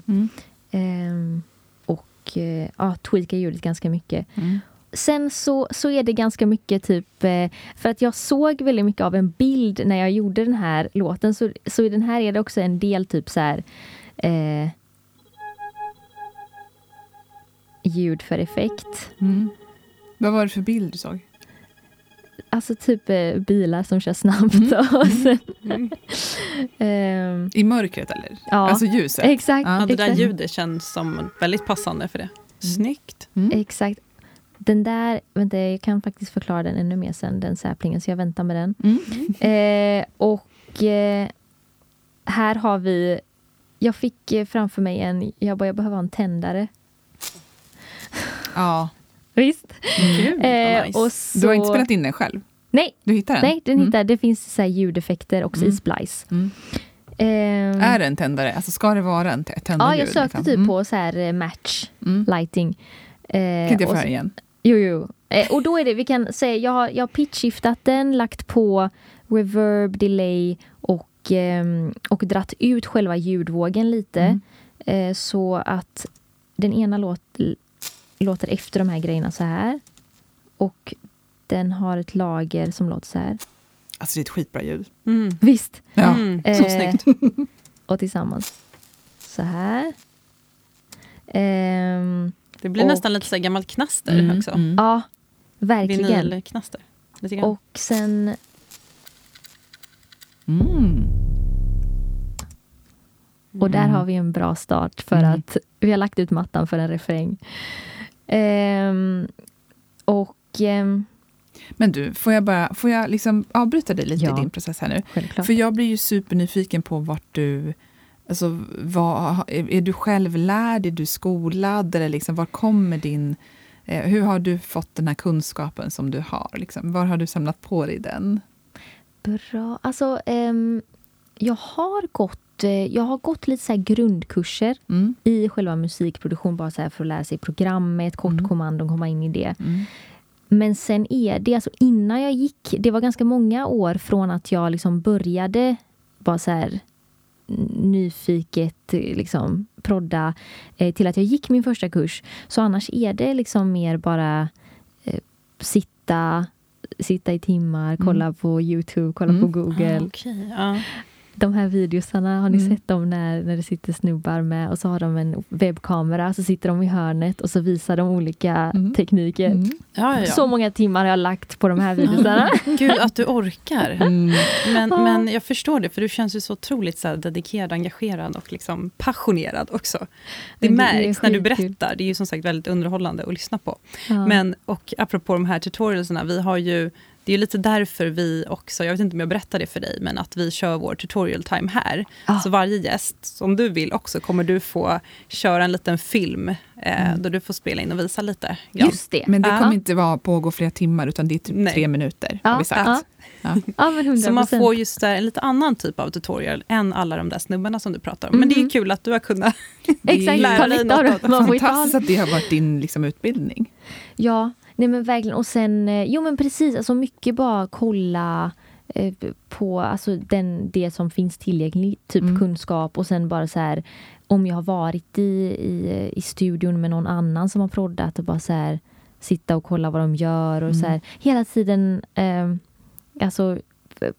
Mm. Ehm, och eh, ja, tweaka ljudet ganska mycket. Mm. Sen så, så är det ganska mycket typ... Eh, för att jag såg väldigt mycket av en bild när jag gjorde den här låten. Så, så i den här är det också en del typ så här... Eh, ljud för effekt. Mm. Vad var det för bild du såg? Alltså typ eh, bilar som kör snabbt. Mm. [LAUGHS] Och sen, Mm. ehm, I mörkret eller? ja, Alltså ljuset? exakt. Ja, Ja, det där exakt. ljudet känns som väldigt passande för det. Snyggt. Mm. Exakt. Den där, vänta jag kan faktiskt förklara den ännu mer sen, den säplingen, så jag väntar med den. Mm. Eh, och eh, här har vi, jag fick eh, framför mig en, jag bara, jag behöver ha en tändare. Ja. Visst? Gud, Eh, nice. och så, Du har inte spelat in den själv? Nej, Du hittar den? nej den Mm. hittar, det finns så här ljudeffekter också i Mm. Splice. Mm. Eh, Är det en tändare? Alltså ska det vara en t- tändarljud? Ja, jag sökte liksom? typ Mm. på så här eh, match Mm. lighting. Eh, Kan inte jag få höra igen? Jo, jo. Eh, och då är det, vi kan säga, jag har, jag har pitchskiftat den, lagt på reverb, delay och, ehm, och dratt ut själva ljudvågen lite. Mm. Eh, så att den ena låt, låter efter de här grejerna så här. Och den har ett lager som låter så här. Alltså det är ett skitbra ljud. Mm. Visst. Ja. Mm. Så Eh, snyggt. [LAUGHS] Och tillsammans så här. Ehm, Det blir och- nästan lite så här gammalt knaster Mm, också. mm. ja, verkligen. Vinylknaster. Och sen Mm. Och där har vi en bra start för mm. att vi har lagt ut mattan för en refräng. Um, och... Um, men du, får jag bara får jag liksom avbryta dig lite ja, i din process här nu? Självklart. För jag blir ju supernyfiken på vart du... Alltså, vad, är, du självlärd? Är du skolad? Eller liksom, var kommer din... Eh, hur har du fått den här kunskapen som du har? Liksom? Var har du samlat på dig den? Bra. Alltså, um, jag har gått jag har gått lite så grundkurser mm. i själva musikproduktion bara så för att lära sig programmet, kortkommandon, mm. komma in i det. Mm. Men sen är det, alltså innan jag gick, det var ganska många år från att jag liksom började bara så här nyfiket liksom prodda eh, till att jag gick min första kurs. Så annars är det liksom mer bara eh, sitta, sitta i timmar, kolla mm. på Youtube, kolla mm. på Google. Ah, okay, ja de här videosarna, har ni mm. sett dem när, när det sitter snubbar med och så har de en webbkamera, så sitter de i hörnet och så visar de olika mm. tekniker. Mm. Ja, ja, Så många timmar har jag lagt på de här videosarna. [LAUGHS] Gud, att du orkar. Mm. Men, men jag förstår det, för du känns ju så otroligt så dedikerad, engagerad och liksom passionerad också. Det, det märks när du berättar. Det är ju som sagt väldigt underhållande att lyssna på. Men, och apropå de här tutorialserna, vi har ju det är lite därför vi också, jag vet inte om jag berättar det för dig, men att vi kör vår tutorial time här. Ah. Så varje gäst, om du vill också, kommer du få köra en liten film eh, mm. då du får spela in och visa lite. Ja. Just det. Men det kommer uh. inte vara, pågå flera timmar, utan det är typ Nej. tre minuter. Ja. Har vi sagt. Ja. Ja. Ja, så man får just där en lite annan typ av tutorial än alla de där snubbarna som du pratar om. Men det är mm. kul att du har kunnat [LAUGHS] lära dig något. Det Fantastiskt att det har varit din liksom, utbildning. Ja, Nej men verkligen. Och sen, eh, jo men precis, alltså mycket bara kolla eh, på alltså den, det som finns tillgängligt, typ mm. kunskap och sen bara så här om jag har varit i, i, i studion med någon annan som har proddat och bara så här sitta och kolla vad de gör och mm. så här hela tiden eh, alltså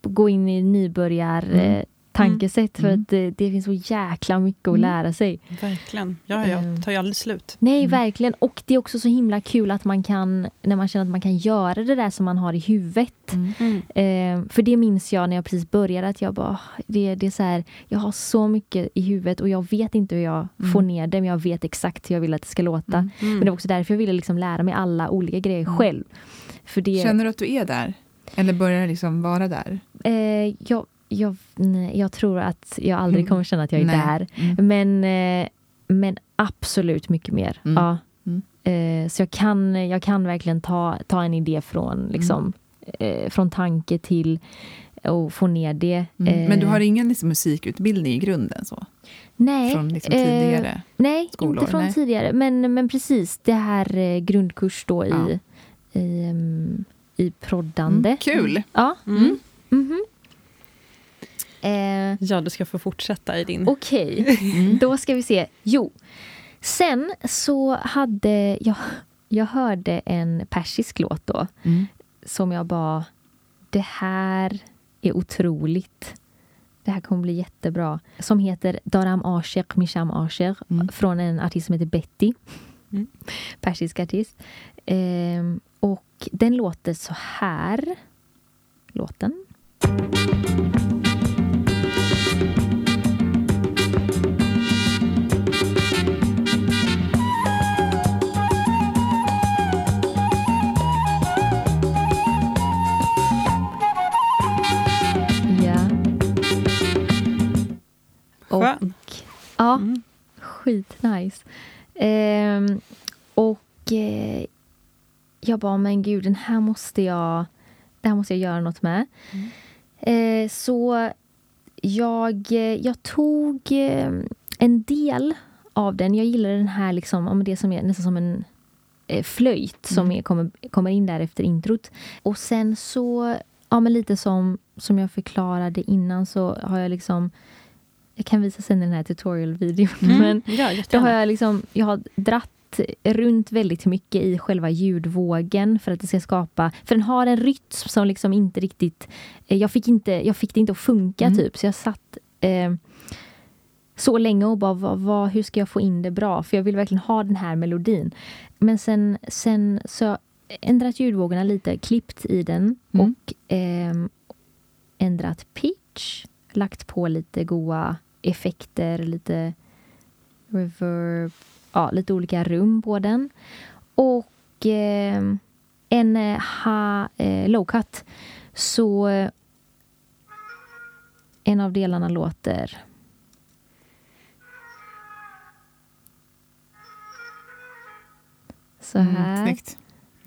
gå in i nybörjar mm. Eh, tankesätt. För mm. att det, det, finns så jäkla mycket att mm. lära sig. Verkligen. Ja, ja, tar ju aldrig slut. Nej, mm. verkligen. Och det är också så himla kul att man kan, när man känner att man kan göra det där som man har i huvudet. Mm. Eh, för det minns jag när jag precis började, att jag bara, det, det är så här, jag har så mycket i huvudet och jag vet inte hur jag mm. får ner det, men jag vet exakt hur jag vill att det ska låta. Mm. Men det var också därför jag ville liksom lära mig alla olika grejer själv. För det, Känner du att du är där? Eller börjar liksom vara där? Eh, jag, jag, nej, jag tror att jag aldrig mm. kommer känna att jag är nej. där. Mm. Men, eh, men absolut mycket mer. Mm. Ja. Mm. Eh, så jag kan, jag kan verkligen ta, ta en idé från, liksom, eh, från tanke till och få ner det. Mm. Men du har ingen liksom, musikutbildning i grunden? så? Nej. Från liksom, tidigare eh, Nej, skolor? inte från nej. tidigare. Men, men precis, det här eh, grundkurs då ja. i, i, um, i proddande. Mm, kul! Ja. Mm. -hmm. Eh, ja, du ska få fortsätta i din... Okej, okay. mm. då ska vi se. Jo, sen så hade jag... Jag hörde en persisk låt då, mm. som jag bara... Det här är otroligt. Det här kommer bli jättebra. Som heter Daram Asher Misham Asher mm. från en artist som heter Betty. Mm. Persisk artist. Eh, och den låter så här. Låten. Skön. Ja, mm. skitnice. Eh, och eh, jag bara, men gud, den här måste jag, det här måste jag göra något med. Mm. Eh, så jag, jag tog eh, en del av den. Jag gillar den här, liksom, det som är nästan som en eh, flöjt mm. som är, kommer, kommer in där efter introt. Och sen så, ja men lite som, som jag förklarade innan så har jag liksom jag kan visa sen den här tutorial-videon. Mm. Men ja, då har jag liksom, jag har dratt runt väldigt mycket i själva ljudvågen för att det ska skapa, för den har en rytm som liksom inte riktigt, eh, jag fick, inte, jag fick det inte att funka mm. typ, så jag satt eh, så länge och bara, vad, vad, hur ska jag få in det bra? För jag vill verkligen ha den här melodin. Men sen, sen så ändrat ljudvågorna lite, klippt i den mm. och eh, ändrat pitch, lagt på lite goa effekter, lite reverb, ja, lite olika rum på den. Och eh, en eh, ha, eh, low cut. Så eh, en av delarna låter så Mm, här. snyggt.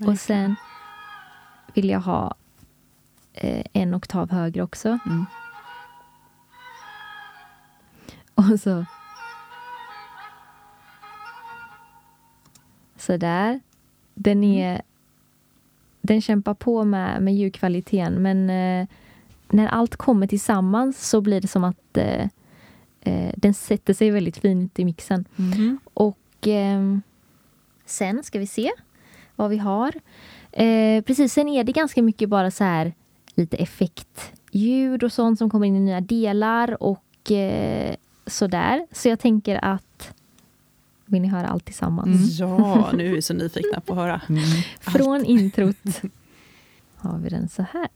och sen vill jag ha eh, en oktav högre också. Mm. Och så... Så där. Den är... Den kämpar på med, med ljudkvaliteten, men eh, när allt kommer tillsammans så blir det som att eh, eh, den sätter sig väldigt fint i mixen. Mm. Och ehm, sen ska vi se vad vi har. Eh, precis, sen är det ganska mycket bara så här lite effektljud och sånt som kommer in i nya delar och eh, sådär. Så jag tänker att vill ni höra allt tillsammans? Mm. Ja, nu är vi så nyfikna på att höra. Mm. Från introt har vi den så här.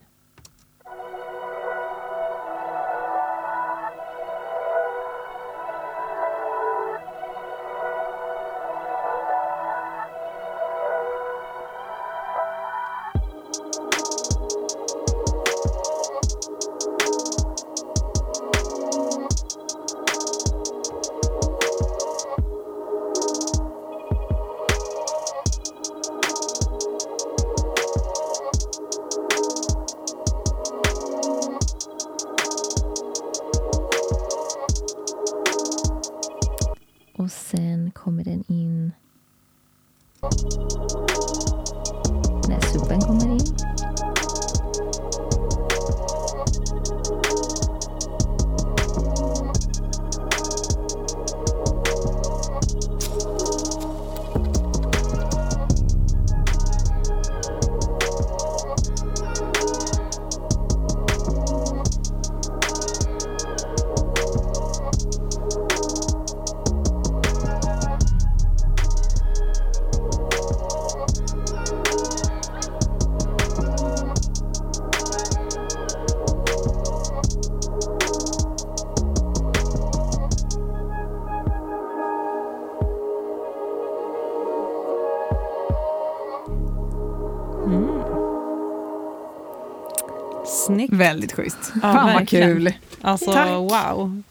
Väldigt schysst. Ja, Fan vad kul. Alltså, Tack. wow.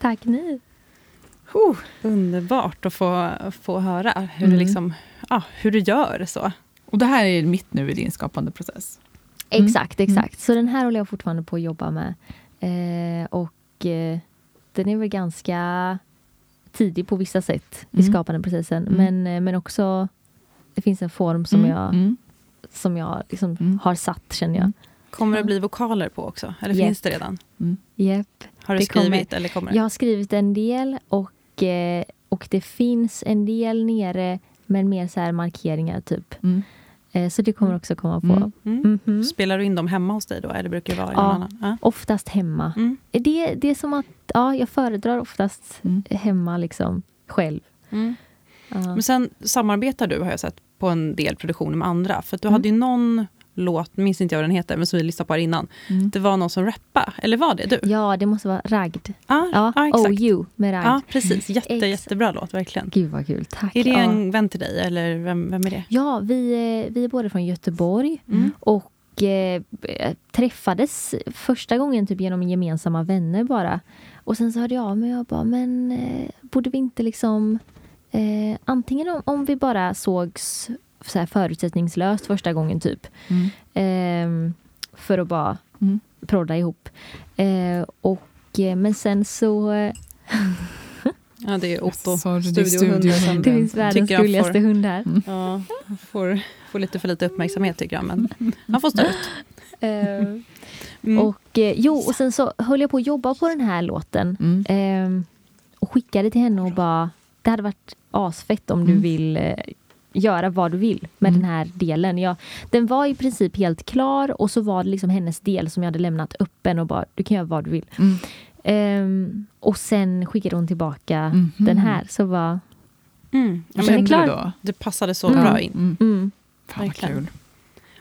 Tack ni! Oh. Underbart att få, få höra hur, Mm. du liksom, ja, hur du gör så. Och det här är mitt nu i din skapande process. Mm. Exakt, exakt. Så den här håller jag fortfarande på att jobba med. Eh, och eh, den är väl ganska tidig på vissa sätt i Mm. skapandeprocessen. Mm. Men, eh, men också, det finns en form som Mm, jag, mm. som jag liksom Mm. har satt, känner jag. Mm. Kommer det bli vokaler på också? Eller Japp. finns det redan? Japp. Har du Det kommer- skrivit eller kommer det? Jag har skrivit en del och, eh, och det finns en del nere, men mer så här markeringar typ. Mm. Eh, så det kommer också komma på. Mm. Mm. Mhm. Spelar du in dem hemma hos dig då? Eller brukar det vara Ja. annan? Ja. Oftast hemma. Mm. Det, det är som att ja, jag föredrar oftast Mm. hemma liksom själv. Mm. Ja. Men sen samarbetar du, har jag sett, på en del produktioner med andra. För att du Mm. hade ju någon låt, minns inte jag vad den heter, men som vi lyssnade på här innan. Mm. Det var någon som rappade, eller var det du? Ja, det måste vara Ragd. Ja, Ja, ja, exakt. Oh You med Ragd. Ja, precis. Jätte, Ex- jättebra låt, verkligen. Gud vad kul, tack. Är det en vän till dig, eller vem, vem är det? ja, vi, eh, vi är båda från Göteborg Mm. och eh, träffades första gången typ genom gemensamma vänner bara. Och sen så hörde jag av mig och jag bara, men eh, borde vi inte liksom eh, antingen om, om vi bara sågs så här förutsättningslöst första gången typ. Mm. Ehm, för att bara Mm. prodda ihop. Eh, och, eh, men sen så... Eh, Ja, det är Otto, studiohunden. det finns [LAUGHS] världens gulligaste hund här. Ja, får, får lite för lite uppmärksamhet tycker jag, men han får stå ut. Eh, Mm. och, eh, jo, och sen så höll jag på att jobba på den här låten. Mm. Eh, och skickade till henne och bara, det hade varit asfett om du Mm. vill eh, göra vad du vill med Mm. den här delen. Jag, den var i princip helt klar och så var det liksom hennes del som jag hade lämnat öppen och bara, du kan göra vad du vill. Mm. Ehm, och sen skickade hon tillbaka Mhm. den här. Så var Mm. Ja, men klar. då? det passade så Mm. bra in. Mm. mm, Fan vad kul.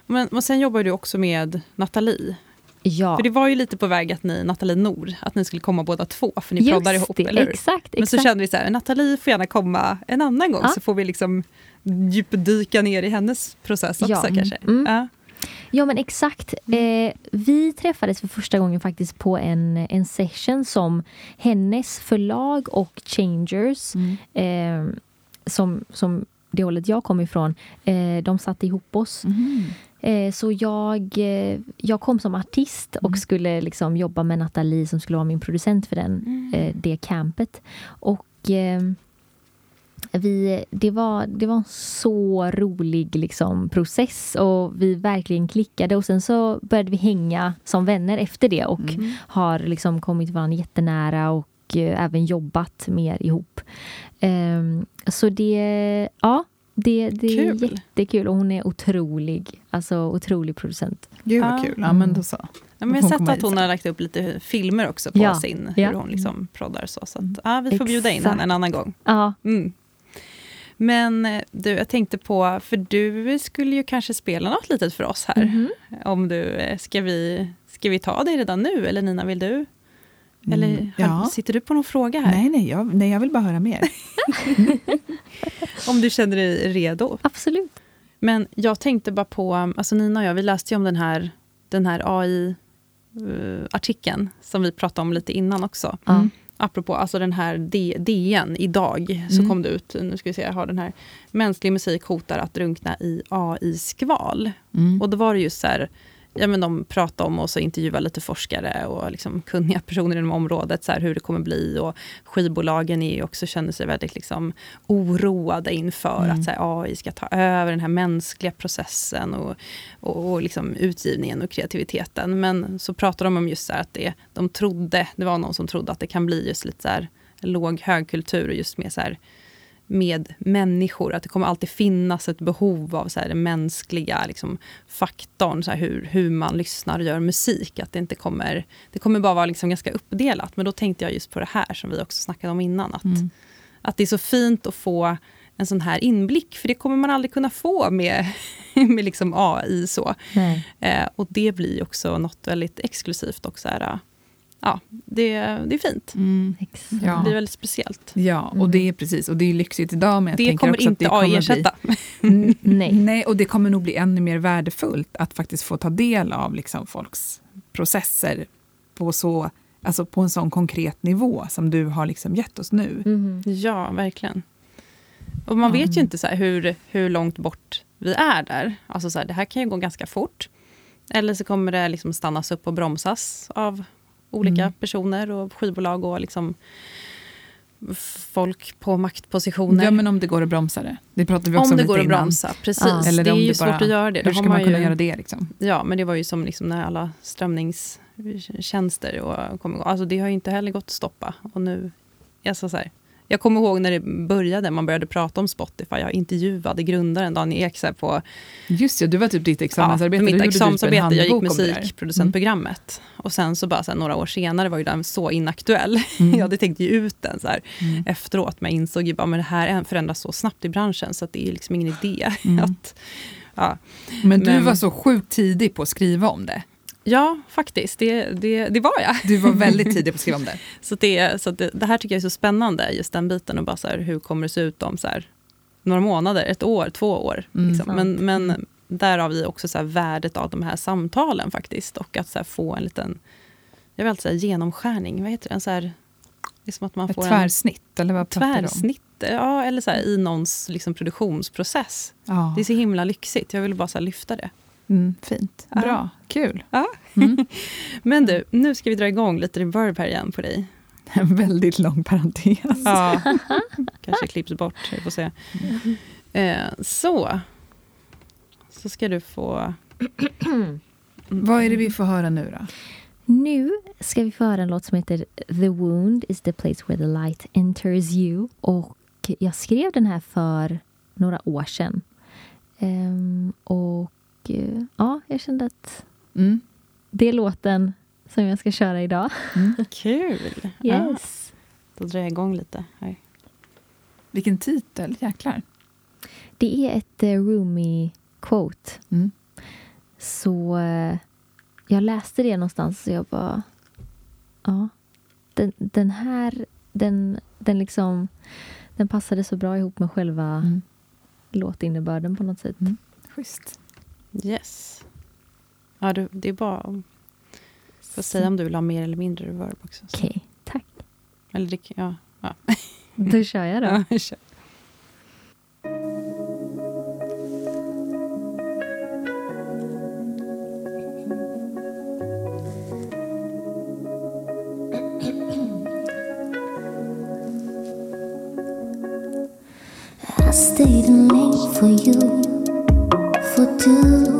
Men, men sen jobbar du också med Nathalie. Ja. För det var ju lite på väg att ni, Nathalie Nor, att ni skulle komma båda två, för ni proddar ihop, det, eller hur? Exakt, Men så kände vi så här, Nathalie får gärna komma en annan gång, Ja. så får vi liksom djupdyka ner i hennes process också Ja. kanske. Mm. Ja. Ja men exakt. Eh, vi träffades för första gången faktiskt på en, en session som hennes förlag och Changers, eh, som, som det hållet jag kom ifrån, eh, de satte ihop oss. Mhm. Eh, så jag, eh, jag kom som artist och skulle liksom jobba med Nathalie som skulle vara min producent för den, eh, det campet. Och eh, vi, det, var, det var en så rolig liksom, process och vi verkligen klickade och sen så började vi hänga som vänner efter det och har liksom kommit varandra jättenära och eh, även jobbat mer ihop. Ehm, så det, ja, det, det är Kul. jättekul och hon är otrolig. Alltså otrolig producent. Gud vad kul. Ja, men då så. Ja, men jag har sett att hon har lagt upp lite filmer också på Ja, sin, hur ja. hon liksom proddar så. så att, ja, vi får bjuda in Exakt. henne en annan gång. Ja, Mm. Men eh, du, jag tänkte på, för du skulle ju kanske spela något litet för oss här. Mhm. Om du, eh, ska, vi, ska vi ta det redan nu, eller Nina, vill du? Eller Mm, har- ja. sitter du på någon fråga här? Nej, nej jag, nej, jag vill bara höra mer. [LAUGHS] Om du känner dig redo. absolut. Men jag tänkte bara på, alltså Nina och jag, vi läste ju om den här, den här AI-artikeln som vi pratade om lite innan också. Mm. Apropå alltså den här D- DN, idag, så Mm. kom det ut, nu ska vi se, jag har den här, mänsklig musik hotar att drunkna i AI-skval. Mm. Och då var det just så här, ja men de pratade om och så intervjuade lite forskare och liksom kunniga personer inom området, så här, hur det kommer bli. Och skivbolagen är också, känner sig väldigt liksom oroade inför Mm. att så här, AI ska ta över den här mänskliga processen och, och, och liksom utgivningen och kreativiteten. Men så pratade de om just så här att det, de trodde, det var någon som trodde att det kan bli just lite så här låg högkultur och just med så här med människor. Att det kommer alltid finnas ett behov av så här, den mänskliga liksom, faktorn, så här, hur, hur man lyssnar och gör musik. Att det inte kommer, det kommer bara vara liksom ganska uppdelat. Men då tänkte jag just på det här som vi också snackade om innan. Att, Mm. att det är så fint att få en sån här inblick, för det kommer man aldrig kunna få med, [LAUGHS] med liksom AI. så. Eh, och det blir också något väldigt exklusivt och så här, ja, det, det är fint. Mm. Ja. Det blir väldigt speciellt. Ja, och det är precis. Och det är lyxigt idag. Men jag Det tänker kommer också att inte det kommer AI bli- [LAUGHS] ersätta. Mm, Nej. Nej, och det kommer nog bli ännu mer värdefullt att faktiskt få ta del av liksom folks processer på, så, alltså på en sån konkret nivå som du har liksom gett oss nu. Mhm. Ja, verkligen. Och man vet ju inte så här hur, hur långt bort vi är där. Alltså så här, det här kan ju gå ganska fort. Eller så kommer det liksom stannas upp och bromsas av olika Mm. personer och skivbolag och liksom folk på maktpositioner. Ja, men om det går att bromsa det. Det pratade vi också om om det går att innan. bromsa, precis. Ja. Eller det är ju det svårt bara- att göra det. Hur Då ska har man kunna ju, göra det? Liksom? Ja, men det var ju som liksom när alla strömningstjänster och kom igång. Alltså det har ju inte heller gått att stoppa. Och nu, alltså så här, jag kommer ihåg när det började, man började prata om Spotify. Jag intervjuade grundaren Daniel Ek på Just det, du var typ ditt ja, examensarbete. för mitt typ en examensarbete. Jag gick musikproducentprogrammet. Och sen så bara så här, några år senare var ju den så inaktuell. Mm. [LAUGHS] jag hade tänkt ge ut den så här, Mm. efteråt, men jag insåg ju bara men det här förändras så snabbt i branschen så att det är liksom ingen idé. Mm. [LAUGHS] att, ja. Men du Men- var så sjukt tidig på att skriva om det. Ja, faktiskt. Det, det, det var jag. Du var väldigt [LAUGHS] tidig på att skriva om det. Så, det, så det, det här tycker jag är så spännande, just den biten. Och bara så här, hur kommer det se ut om så här, några månader, ett år, två år? Mm, liksom. Men, men där har vi också så här, värdet av de här samtalen faktiskt. Och att så här, få en liten jag vill alltid säga genomskärning. Vad heter det? En så här, det är som att man Ett får tvärsnitt, eller vad en du om? tvärsnitt. Ja, eller så här, i någons liksom, produktionsprocess. Ja. Det är så himla lyxigt. Jag vill bara så lyfta det. Mm, fint, Ja. bra, kul. Ja. Mm. [LAUGHS] Men du, nu ska vi dra igång lite reverb här igen på dig. En väldigt lång parentes. Ja, [LAUGHS] kanske klipps bort. Vi får se. Eh, så. Så ska du få... Vad är det vi får höra nu då? Nu ska vi få höra en låt som heter The Wound is the place where the light enters you. Och jag skrev den här för några år sedan. Ehm, och eh, ja, jag kände att Mm. det är låten som jag ska köra idag. [LAUGHS] Kul! Ja, Yes. då drar jag igång lite här. Vilken titel, jäklar. Det är ett uh, Rumi quote. Mm. Så eh, jag läste det någonstans och jag bara... Ja, den, den här... Den, den, liksom, den passade så bra ihop med själva mm. låtinnebörden på något sätt. Mm. Schysst. Yes. Ja, du, det är bara att säga om du vill ha mer eller mindre reverb också. Okej, okay, tack. Eller det, ja. ja. [LAUGHS] Då kör jag då. Ja, kör. I stayed late for you for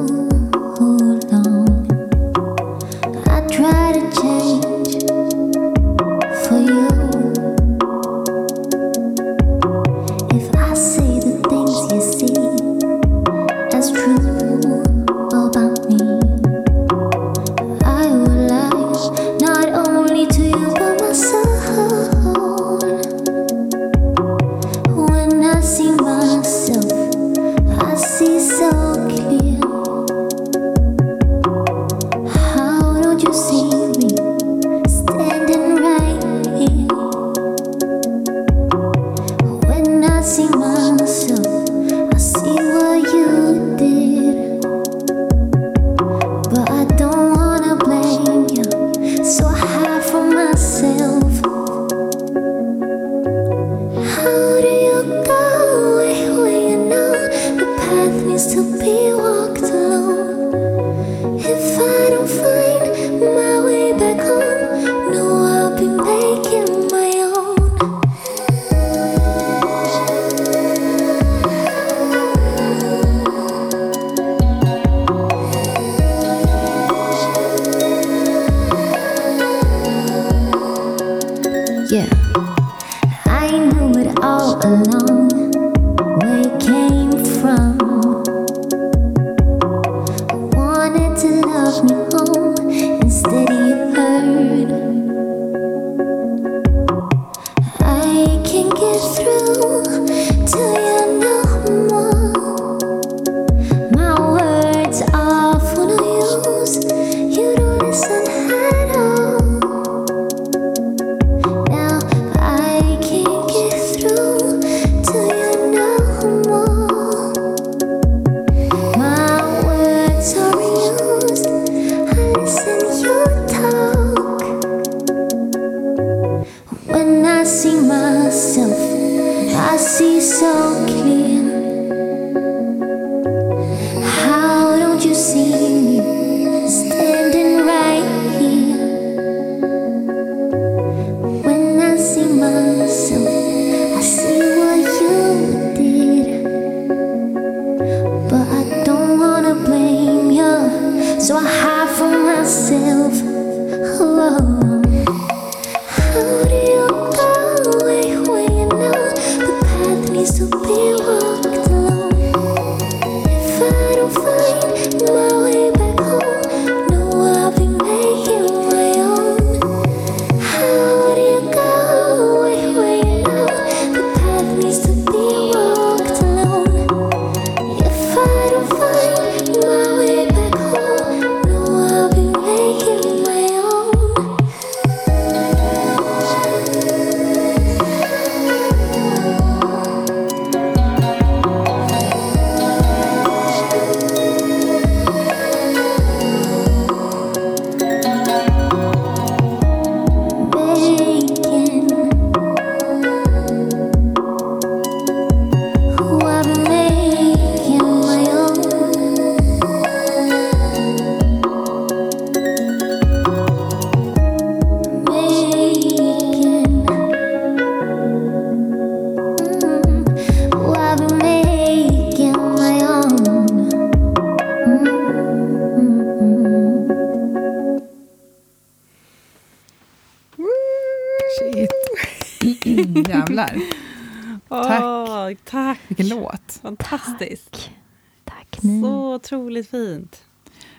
fint.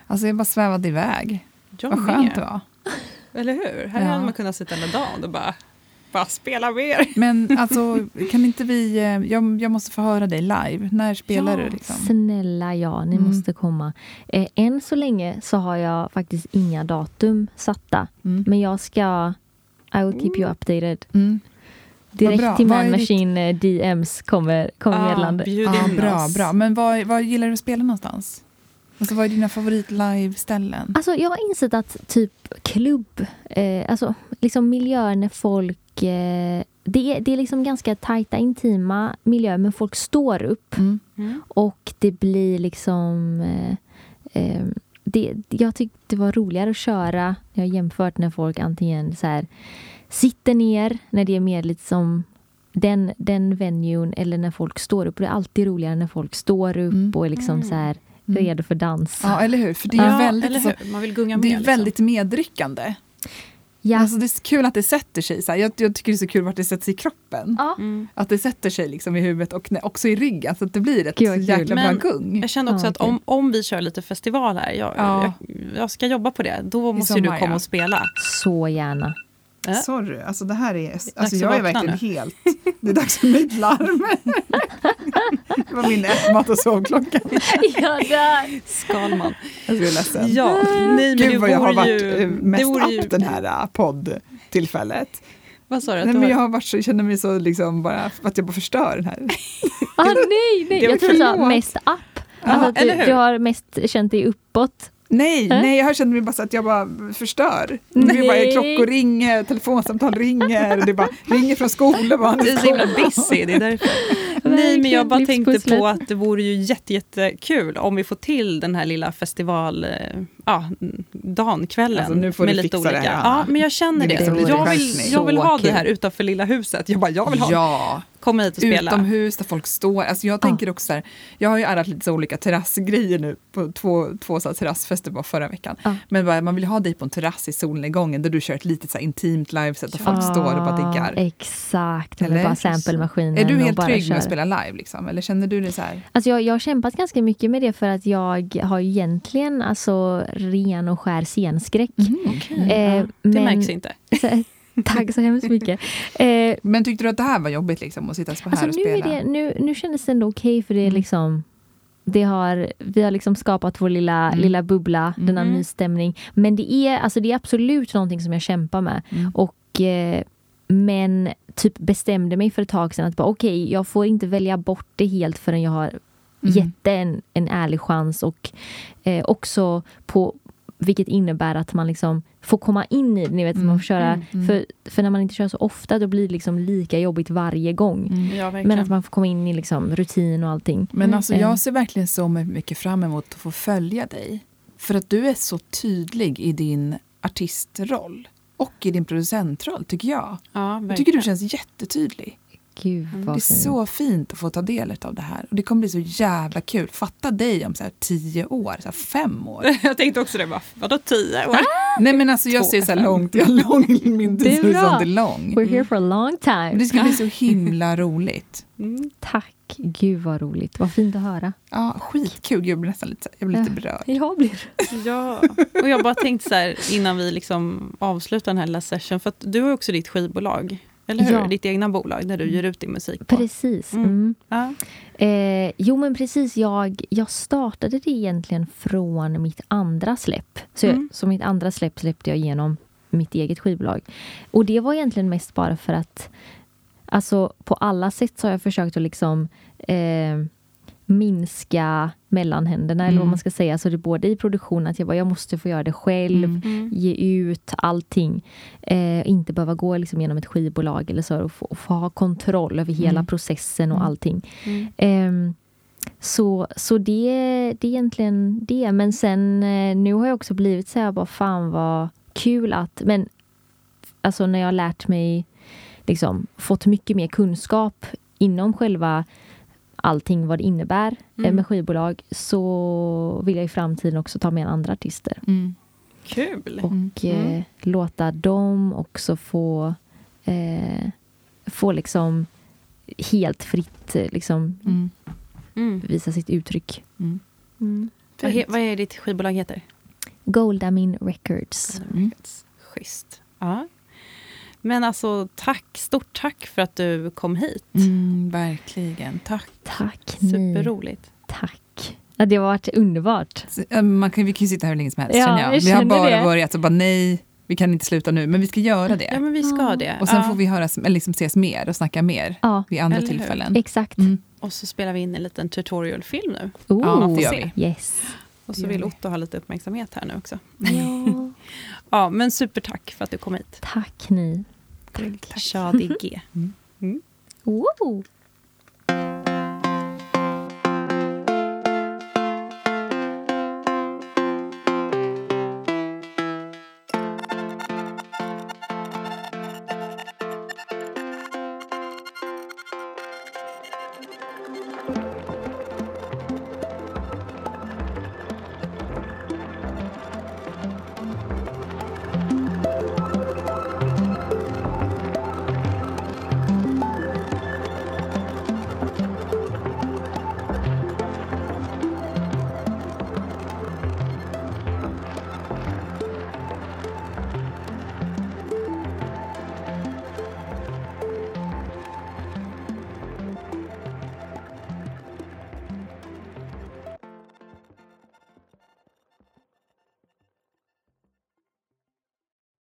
Alltså jag bara svävade iväg. Jag Vad skönt med. det var. [LAUGHS] Eller hur? Här ja. hade man kunnat sitta en dag och bara Bara spela mer. [LAUGHS] Men alltså, kan inte vi... eh, Jag, jag måste få höra dig live. När spelar Ja, du? Liksom? Snälla ja, ni Mm. måste komma. Eh, än så länge så har jag faktiskt inga datum satta. Mm. Men jag ska... I will keep you updated. Mm. Direkt till Man är ditt- Machine eh, DMs kommer, kommer Ah, meddelande. in bra, bra. Men vad, vad gillar du att spela någonstans? Alltså, vad är dina favorit-live-ställen? Alltså jag har insett att typ klubb, eh, alltså liksom miljöer när folk... Eh, det, är, det är liksom ganska tajta, intima miljöer, men folk står upp. Mm. Mm. Och det blir liksom... Eh, eh, det, jag tyckte det var roligare att köra. Jag har jämfört när folk antingen så här, sitter ner, när det är mer lite som den, den venuen, eller när folk står upp. Det är alltid roligare när folk står upp Mm. och är liksom så här, Mm. Redo för dans. Ja, eller hur? För det är, Ja, väldigt, så? Man vill gunga med. det är liksom. väldigt medryckande. Ja. Alltså, det är kul att det sätter sig. Så här. Jag, jag tycker det är så kul vart det sätter sig i kroppen. ja. Mm. Att det sätter sig liksom i huvudet och också i ryggen. Så att det blir ett Gud, jäkla bra gung. Jag kände också Ja, att om, om vi kör lite festival här, jag, Ja. jag, jag ska jobba på det, då måste sommar, du komma ja. och spela. Så gärna. Ja. Sorry, alltså det här är... Alltså jag är verkligen helt... Det är dags för mitt larm. [LAUGHS] det var min mat och sovklocka. ja, där. Skalman. Jag är ledsen. Ja, nej, Gud vad jag har varit ju, eh, mest ju, upp den här äh, poddtillfället. Vad sa du? Nej, men jag har, varit så, jag känner mig så liksom bara, att jag bara förstör den här. Ah, nej, nej. Jag tror du sa mest upp. Ja, Alltså eller du, du har mest känt dig uppåt. Nej, Äh? nej, jag har känt mig bara så att jag bara förstör. Det är bara, Nej. klockor ringer, telefonsamtal ringer, det bara ringer från skolan. det är så himla busy, det är därför. [LAUGHS] Nej, men jag bara tänkte på att det vore ju jätte, jättekul om vi får till den här lilla festival, eh, ja, dagen, kvällen. Alltså, nu får med du lite fixa det olika. här, Ja, men jag känner Det det. är jag vill, jag vill ha det här utanför lilla huset. Jag bara, jag vill ha Ja, komma hit och spela. utomhus där folk står. Alltså jag tänker också så här, jag har ju arrat lite så olika terrassgrejer nu på två, två så här terrassfester bara förra veckan. Ja. Men bara, man vill ha dig på en terrass i solnedgången där du kör ett litet så här intimt liveset och folk står och bara diggar. Exakt, eller bara samplemaskinen. Är du och helt bara trygg med att spela live? Liksom? Eller känner du det så här? Alltså jag, jag har kämpat ganska mycket med det för att jag har egentligen alltså ren och skär scenskräck. Okej, Eh, ja, det men- märks inte. [LAUGHS] Så, [LAUGHS] tack så hemskt mycket. Eh, Men tyckte du att det här var jobbigt liksom, att sitta så här Alltså och nu, är spela? det, nu, nu kändes det ändå okej för det är Mm. liksom det har, vi har liksom skapat vår lilla, Mm. lilla bubbla, denna Mm. mysstämning. Men det är, alltså det är absolut någonting som jag kämpar med. Mm. Och, eh, men typ bestämde mig för ett tag sedan att bara, okej, jag får inte välja bort det helt förrän jag har Mm. gett det en, en ärlig chans. Och eh, också på vilket innebär att man liksom får komma in i det. Ni vet, Mm. man får köra, Mm. Mm. För, för när man inte kör så ofta då blir det liksom lika jobbigt varje gång. Mm. Ja. Men att man får komma in i liksom rutin och allting. Men Mm. alltså, Eh. jag ser verkligen så mycket fram emot att få följa dig. För att du är så tydlig i din artistroll. Och i din producentroll, tycker jag. ja, Jag tycker du känns jättetydlig. Gud Mm. vad Det är fint. så fint att få ta del av det här. Och det kommer bli så jävla kul. Fatta dig om så här tio år, så här fem år. [LAUGHS] Jag tänkte också det, bara, vadå tio år? Nej men alltså jag ser så här långt, jag lång, min Det är tidshorisont bra. är lång. We're here for a long time. Men det ska bli så [LAUGHS] himla roligt. Mm. Tack. Gud vad roligt. Vad fint att höra. Ja, skitkul. Jag blir nästan lite, jag blir lite berörd. Jag blir Ja, och jag bara tänkte så här innan vi liksom avslutar den här lilla session, för att du har också ditt skivbolag, eller hur? Ja. Ditt egna bolag där du ger ut din musik på. Precis. Mm. Mm. Ja. Eh, jo men precis, jag, jag startade det egentligen från mitt andra släpp. Så, jag, Mm. så mitt andra släpp släppte jag genom mitt eget skivbolag. Och det var egentligen mest bara för att Alltså på alla sätt så har jag försökt att liksom eh, minska mellanhänderna eller vad Mm. man ska säga. Så det är både i produktionen att jag bara, jag måste få göra det själv. Mm. Mm. ge ut allting. Eh, inte behöva gå liksom genom ett skivbolag eller så och få, och få ha kontroll över hela Mm. processen och Mm. allting. Mm. Ehm, så så det, det är egentligen det. Men sen eh, nu har jag också blivit så här, bara fan vad kul att... Men alltså när jag har lärt mig, liksom fått mycket mer kunskap inom själva allting vad det innebär eh, Mm. med skivbolag så vill jag i framtiden också ta med andra artister Mm. Kul! och Mm. eh, Mm. låta dem också få, eh, få liksom helt fritt eh, liksom, Mm. Mm. visa sitt uttryck. Mm. Mm. Vad, he, vad är ditt skivbolag heter? Goldamin Records. Mm. Schysst. Ja. Men alltså tack, stort tack för att du kom hit. Mm, verkligen, tack. Tack Superroligt. Tack. Ja, det har varit underbart. Man kan, vi kan ju sitta här hur länge som helst Ja, känner jag. Vi har bara det. börjat och bara nej, vi kan inte sluta nu, men vi ska göra det. Ja, men vi ska det. Och sen ja. får vi höras, eller liksom ses mer och snacka mer Ja, vid andra Eller hur? tillfällen. exakt. Mm. Och så spelar vi in en liten tutorialfilm nu. Oh, Ja, det gör se. vi. Yes. Och så vill vi. Otto ha lite uppmärksamhet här nu också. Ja, [LAUGHS] Ja, men supertack för att du kom hit. tack ni. Shadig G. Wow.